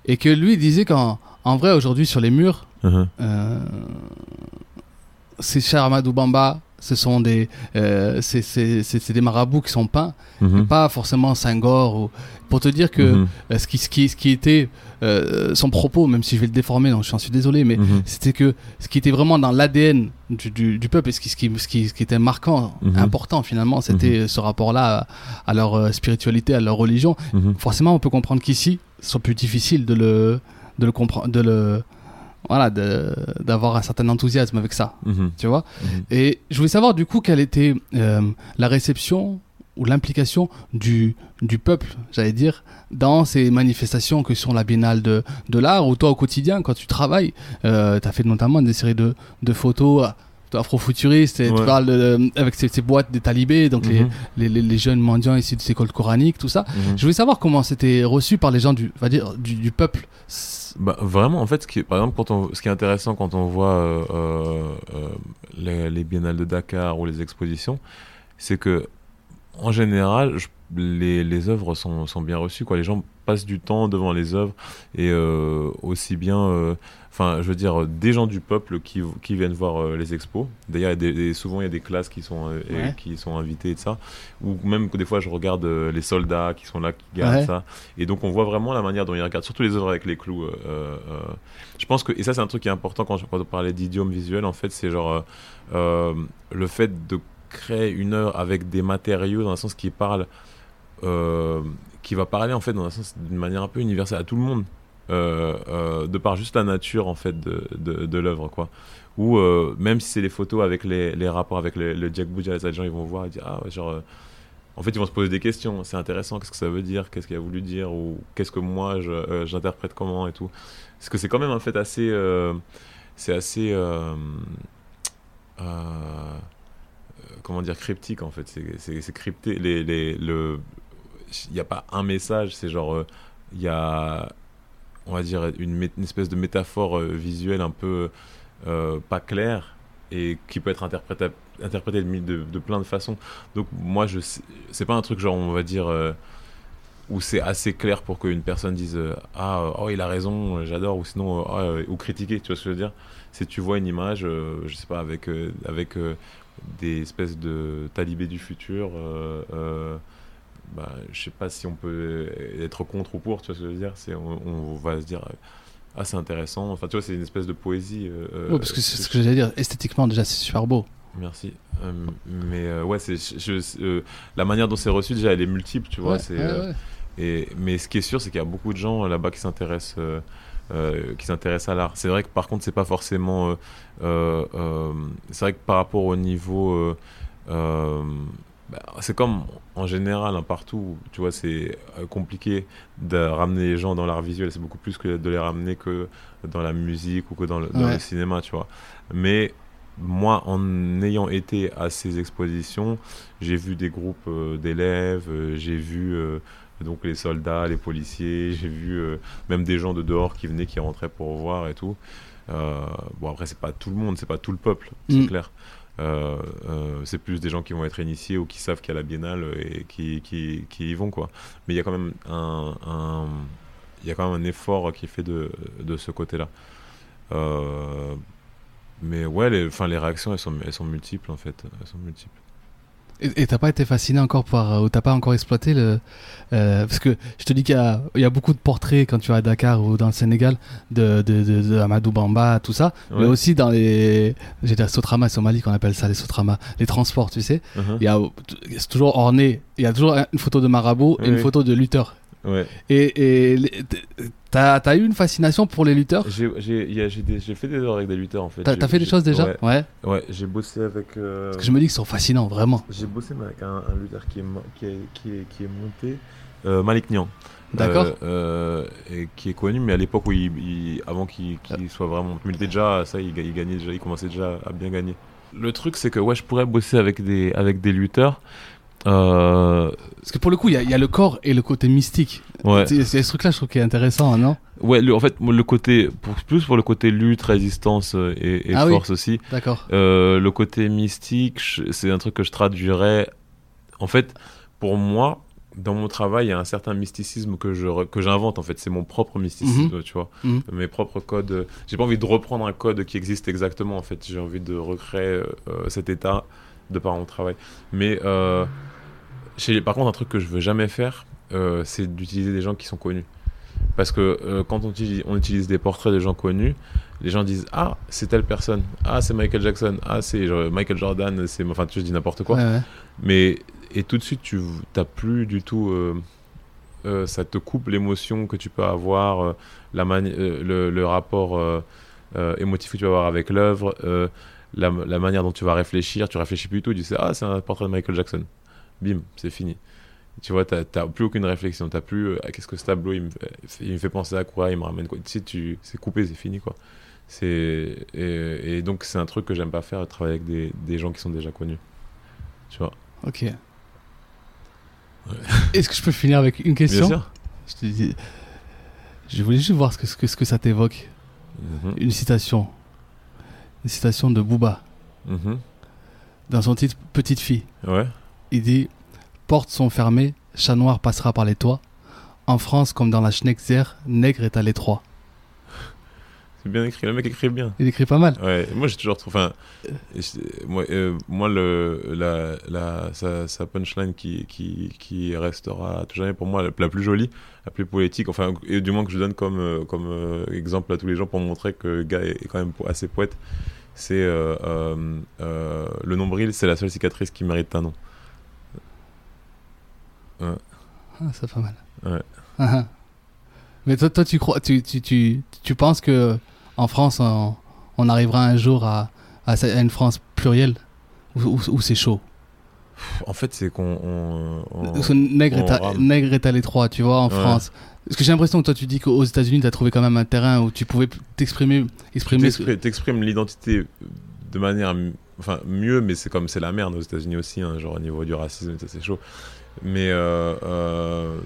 S2: Et que lui disait qu'en en vrai aujourd'hui sur les murs, euh, c'est Ahmadou Bamba, ce sont des, euh, c'est- c'est c'est- c'est des marabouts qui sont peints,
S1: mhm,
S2: pas forcément Senghor. Ou... Pour te dire que
S1: mhm,
S2: euh, ce, qui, ce, qui, ce qui était euh, son propos, même si je vais le déformer, donc j'en suis désolé, mais
S1: mhm,
S2: c'était que ce qui était vraiment dans l'ADN du, du, du peuple et ce qui, ce qui, ce qui, ce qui était marquant,
S1: Mhm.
S2: important finalement, c'était ce rapport-là à, à leur spiritualité, à leur religion. Forcément, on peut comprendre qu'ici, ce soit plus difficile de le, de le comprendre, de le, voilà, de- d'avoir un certain enthousiasme avec ça,
S1: Mhm,
S2: tu vois.
S1: mhm.
S2: Et je voulais savoir du coup quelle était euh, la réception ou l'implication du, du peuple, j'allais dire, dans ces manifestations que sont la Biennale de, de l'art, ou toi au quotidien, quand tu travailles, euh, tu as fait notamment des séries de, de photos euh, afro-futuristes, et tu parles de- avec ces, ces boîtes des talibés, donc les,
S1: Mhm,
S2: les, les- les jeunes mendiants ici des écoles coraniques, tout ça. Je voulais savoir comment c'était reçu par les gens du, va dire, du, du peuple.
S1: Bah, vraiment, en fait, ce qui est, par exemple, quand on, ce qui est intéressant quand on voit euh, euh, euh, les, les biennales de Dakar ou les expositions, c'est que, en général, les, les œuvres sont, sont bien reçues. Quoi. Les gens passent du temps devant les œuvres et aussi bien, enfin, je veux dire, des gens du peuple qui, qui viennent voir euh, les expos. D'ailleurs, souvent, il y a des classes qui sont, euh, et-
S2: Ouais.
S1: qui sont invitées et de ça. Ou même que des fois, je regarde euh, les soldats qui sont là, qui gardent
S2: Ouais.
S1: ça. Et donc, on voit vraiment la manière dont ils regardent, surtout les œuvres avec les clous. euh, euh, euh, je pense que, et ça, c'est un truc qui est important quand, je, quand on parlait d'idiome visuel, en fait, c'est genre euh, euh, le fait de créer une œuvre avec des matériaux dans un sens qui parle, euh, qui va parler en fait dans un sens d'une manière un peu universelle à tout le monde. Euh, euh, de par juste la nature en fait de, de, l'œuvre quoi. Ou euh, même si c'est les photos avec les, les rapports avec le, Jack Bouja les gens ils vont voir et dire ah ouais, genre en fait ils vont se poser des questions. C'est intéressant qu'est-ce que ça veut dire? Qu'est-ce qu'il a voulu dire? Ou qu'est-ce que moi j'interprète comment et tout. Parce que c'est quand même un fait assez c'est assez comment dire cryptique en fait. C'est, crypté. Les, les, le il n'y a pas un message c'est genre il y a on va dire une, espèce de métaphore euh, visuelle un peu euh, pas claire et qui peut être interprétée de, plein de façons. Donc moi je c'est pas un truc genre on va dire euh, où c'est assez clair pour qu'une personne dise ah oh il a raison j'adore ou sinon Ah, ou critiquer tu vois ce que je veux dire. C'est tu vois une image je sais pas avec avec des espèces de talibés du futur bah, je sais pas si on peut être contre ou pour, tu vois ce que je veux dire C'est on, on va se dire ah c'est intéressant. Enfin tu vois c'est une espèce de poésie. euh,
S2: Ouais, parce que c'est ce que j'allais dire. Esthétiquement, déjà, c'est super beau.
S1: Merci. Euh, mais euh, ouais c'est euh, la manière dont c'est reçu déjà elle est multiple, tu vois.
S2: Ouais,
S1: c'est
S2: ouais,
S1: euh,
S2: ouais.
S1: et mais ce qui est sûr c'est qu'il y a beaucoup de gens là-bas qui s'intéressent. euh, euh, qui s'intéressent à l'art. C'est vrai que par contre c'est pas forcément. euh, euh, euh, c'est vrai que par rapport au niveau euh, euh, bah, c'est comme en général hein, partout, tu vois, c'est euh, compliqué de ramener les gens dans l'art visuel. C'est beaucoup plus que de les ramener que dans la musique ou que dans le, dans
S2: Ouais.
S1: le cinéma, tu vois. Mais moi, en ayant été à ces expositions, j'ai vu des groupes euh, d'élèves, euh, j'ai vu euh, donc les soldats, les policiers, j'ai vu même des gens de dehors qui venaient, qui rentraient pour voir et tout. Bon après c'est pas tout le monde, c'est pas tout le peuple, c'est
S2: Mm.
S1: clair. Euh, euh, c'est plus des gens qui vont être initiés ou qui savent qu'il y a la biennale et qui, qui, y vont quoi. Mais il y a quand même un, il y a quand même un effort qui est fait de, de ce côté-là. Euh, mais ouais, les, les réactions elles sont, elles sont multiples en fait, elles sont multiples.
S2: Et t'as pas été fasciné encore par, euh, ou t'as pas encore exploité le, euh, parce que je te dis qu'il y a, il y a beaucoup de portraits quand tu vas à Dakar ou dans le Sénégal de, de, de, de Amadou Bamba, tout ça, mais aussi dans les, j'ai dit Sotrama, Mali qu'on appelle ça les Sotrama, les transports, tu sais.
S1: Mhm.
S2: Il y a, c'est toujours orné, il y a toujours une photo de marabout et une photo de lutteur.
S1: Ouais.
S2: Et, et t'as, t'as eu une fascination pour les lutteurs?
S1: J'ai fait des heures avec des lutteurs en fait.
S2: T'as, fait des choses déjà?
S1: Ouais,
S2: ouais.
S1: ouais, j'ai bossé avec. euh,
S2: Parce que je me dis qu'ils sont fascinants, vraiment.
S1: J'ai bossé avec un, un lutteur qui est, qui est, qui est, qui est monté, euh, Malik Niang.
S2: D'accord.
S1: Euh, euh, et qui est connu, mais à l'époque où il, il- avant qu'il qu'il soit vraiment, mais il était déjà, ça, il, il gagnait déjà, il commençait déjà à bien gagner. Le truc, c'est que ouais, je pourrais bosser avec des, avec des lutteurs. Euh,
S2: Parce que pour le coup, il y a, il y a le corps et le côté mystique.
S1: ouais.
S2: C'est, ce truc-là, je trouve, qui est intéressant, non?
S1: Ouais, le- en fait, le côté, pour, plus pour le côté lutte, résistance euh, et, et
S2: Ah oui.
S1: force aussi.
S2: D'accord.
S1: Euh, le côté mystique, c'est un truc que je traduirais. En fait, pour moi, dans mon travail, il y a un certain mysticisme que je que j'invente. En fait, c'est mon propre mysticisme, tu vois,
S2: Mhm.
S1: mes propres codes. J'ai pas envie de reprendre un code qui existe exactement. En fait, j'ai envie de recréer euh, cet état de par mon travail. Mais euh, chez- par contre, un truc que je veux jamais faire, euh, c'est d'utiliser des gens qui sont connus. Parce que euh, quand on utilise, on utilise des portraits de gens connus, les gens disent Ah, c'est telle personne. Ah, c'est Michael Jackson. Ah, c'est Michael Jordan. C'est, enfin, tu dis n'importe quoi.
S2: Ouais, ouais.
S1: Mais, et tout de suite, tu n'as plus du tout. euh, ça te coupe l'émotion que tu peux avoir, la le, le rapport émotif que tu vas avoir avec l'œuvre, la, la manière dont tu vas réfléchir. Tu réfléchis plus du tout. Tu sais Ah, c'est un portrait de Michael Jackson. Bim, c'est fini. Tu vois, t'as plus aucune réflexion. T'as plus euh, Ah, qu'est-ce que ce tableau il me, fait, il me fait penser à quoi, il me ramène quoi. Tu sais, tu, c'est coupé, c'est fini quoi. C'est et, et donc c'est un truc que j'aime pas faire, travailler avec des, des gens qui sont déjà connus. Tu vois.
S2: Ok. Est-ce que je peux finir avec une question?
S1: Bien sûr.
S2: Je te dis- Je voulais juste voir ce que, ce que, ce que ça t'évoque.
S1: Mhm,
S2: Une citation. Une citation de Booba.
S1: mhm.
S2: Dans son titre Petite fille.
S1: Ouais.
S2: Il dit Portes sont fermées, chat noir passera par les toits. En France, comme dans la Schneckzer, nègre est à l'étroit.
S1: C'est bien écrit. Le mec écrit bien.
S2: Il écrit pas mal.
S1: Ouais. Moi j'ai toujours trouvé. Enfin, moi, euh, moi le la, la sa, sa punchline qui, qui qui restera jamais pour moi la, la plus jolie, la plus poétique. Enfin, et du moins que je donne comme euh, comme euh, exemple à tous les gens pour montrer que le gars est, quand même assez poète. C'est euh, le nombril, c'est la seule cicatrice qui mérite un nom.
S2: Ah, c'est pas mal.
S1: Ouais.
S2: Ah, ah. Mais toi, toi tu, crois, tu, tu, tu, tu penses que en France, on, on arrivera un jour à, à, une France plurielle? Ou, c'est chaud?
S1: En fait, c'est qu'on
S2: nègre, nègre est à l'étroit, tu vois, en
S1: Ouais.
S2: France. Parce que j'ai l'impression que toi, tu dis qu'aux États-Unis, tu as trouvé quand même un terrain où tu pouvais t'exprimer. Exprimer ce-
S1: T'exprimes l'identité de manière enfin mieux mais c'est comme c'est la merde aux États-Unis aussi hein, genre au niveau du racisme c'est chaud mais euh, euh,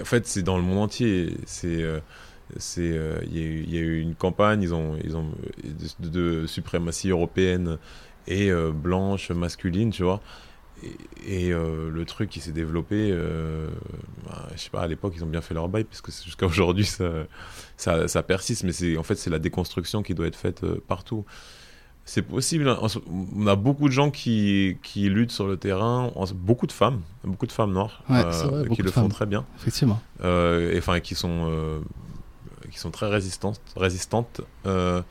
S1: en fait c'est dans le monde entier. C'est euh, c'est il y, a eu- une campagne. Ils ont ils ont de, suprématie européenne et blanche masculine tu vois. Et, le truc qui s'est développé, bah, je sais pas, à l'époque ils ont bien fait leur bail, puisque c'est- jusqu'à aujourd'hui ça, ça, ça persiste, mais c'est en fait c'est la déconstruction qui doit être faite partout. C'est possible. hein. On a beaucoup de gens qui, qui luttent sur le terrain, beaucoup de femmes, beaucoup de femmes noires
S2: Ouais, c'est vrai, beaucoup
S1: qui le font très bien,
S2: Effectivement.
S1: euh, et enfin qui sont euh, qui sont très résistantes, résistantes. euh,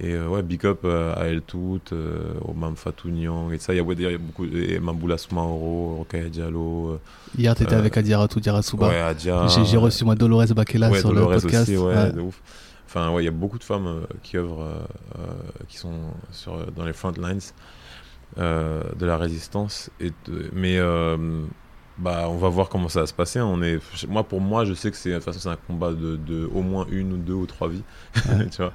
S1: et euh, ouais, big up euh, à toutes, euh, au Mam Fatou Niang et ça. Il y a, ouais, il y a beaucoup, et Mamboula Soumaoro, Rokaya Diallo,
S2: Hier, tu étais
S1: Euh,
S2: avec Adiaratou Diarasuba.
S1: ouais, Adia.
S2: J'ai reçu moi Dolores Bakela
S1: ouais,
S2: sur
S1: Dolores
S2: le podcast.
S1: aussi, ouais,
S2: Ouais.
S1: de ouf. Enfin, ouais, il y a beaucoup de femmes euh, qui œuvrent, euh, euh, qui sont sur, dans les front lines de la résistance. Et de- mais bah, on va voir comment ça va se passer. On est, moi, pour moi, je sais que c'est de toute façon c'est un combat de, de au moins une ou deux ou trois vies, tu vois.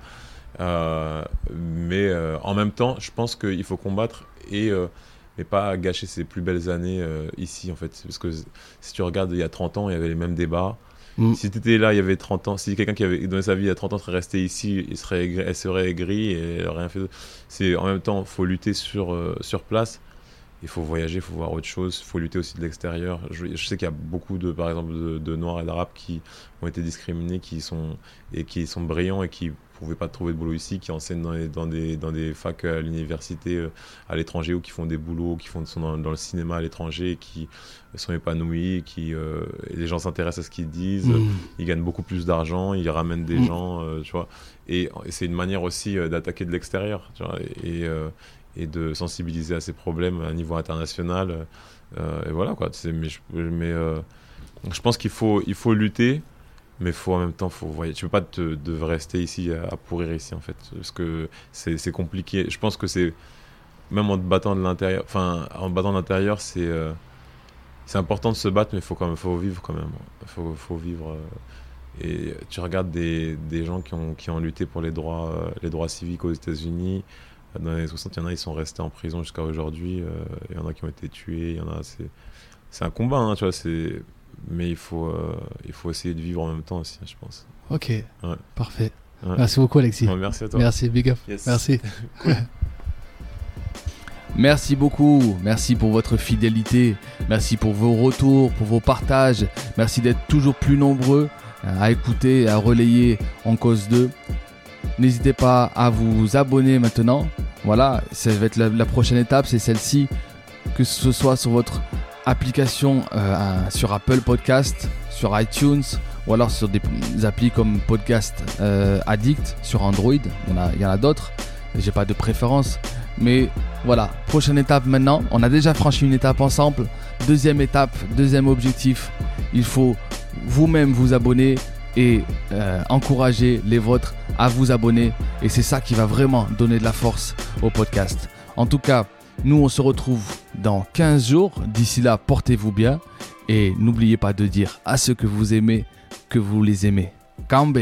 S1: Euh, mais euh, en même temps, je pense qu'il faut combattre et euh, mais pas gâcher ses plus belles années ici en fait parce que si tu regardes il y a 30 ans il y avait les mêmes débats
S2: Mm.
S1: si tu étais là il y avait 30 ans si quelqu'un qui avait donné sa vie a 30 ans serait resté ici il serait elle serait aigrie et elle rien fait c'est en même temps faut lutter sur euh, sur place. Il faut voyager il faut voir autre chose il faut lutter aussi de l'extérieur. Je, je sais qu'il y a beaucoup de par exemple de, de noirs et d'arabes qui ont été discriminés qui sont et qui sont brillants et qui pouvaient pas trouver de boulot ici, qui enseignent dans, des, dans des facs à l'université euh, à l'étranger ou qui font des boulots, qui font, sont dans, dans le cinéma à l'étranger, qui sont épanouis, qui, euh, et les gens s'intéressent à ce qu'ils disent,
S3: Mm.
S1: ils gagnent beaucoup plus d'argent, ils ramènent des
S3: Mm.
S1: gens, euh, tu vois. Et, et c'est une manière aussi d'attaquer de l'extérieur, tu vois, et, euh, et de sensibiliser à ces problèmes à niveau international. et voilà, quoi. Mais, je, mais, je pense qu'il faut, il faut lutter, mais faut en même temps, faut, voyez, tu peux pas te, de rester ici à, pourrir ici, en fait. Parce que c'est compliqué. Je pense que c'est, même en te battant de l'intérieur, enfin, en battant l'intérieur, c'est. euh, c'est important de se battre, mais faut quand même faut vivre quand même. Faut, faut vivre. euh, et tu regardes des, des gens qui ont, qui ont lutté pour les droits, euh, les droits civiques aux États-Unis. Dans les années 60, il y en a, ils sont restés en prison jusqu'à aujourd'hui. Il y en a qui ont été tués. Y en a, c'est, c'est un combat, hein, tu vois. C'est, mais il faut, euh, il faut essayer de vivre en même temps aussi, je pense.
S3: Ok,
S1: Ouais.
S3: parfait.
S1: Ouais.
S3: Merci beaucoup, Alexis.
S1: Ouais, merci à toi.
S3: Merci, big up.
S1: Yes.
S3: Merci.
S2: Merci beaucoup, merci pour votre fidélité, merci pour vos retours, pour vos partages, merci d'être toujours plus nombreux à écouter, à relayer en cause 2. N'hésitez pas à vous abonner maintenant. Voilà, ça va être la, la prochaine étape, c'est celle-ci, que ce soit sur votre application euh, sur Apple Podcast, sur iTunes ou alors sur des, applis comme Podcast euh, Addict sur Android. Il y en a, il y en a d'autres. J'ai pas de préférence, mais voilà, prochaine étape maintenant. On a déjà franchi une étape ensemble. Deuxième étape, deuxième objectif. Il faut vous-même vous abonner et euh, encourager les vôtres à vous abonner. Et c'est ça qui va vraiment donner de la force au podcast. En tout cas, nous on se retrouve dans 15 jours. D'ici là, portez-vous bien. Et n'oubliez pas de dire à ceux que vous aimez que vous les aimez. Kambe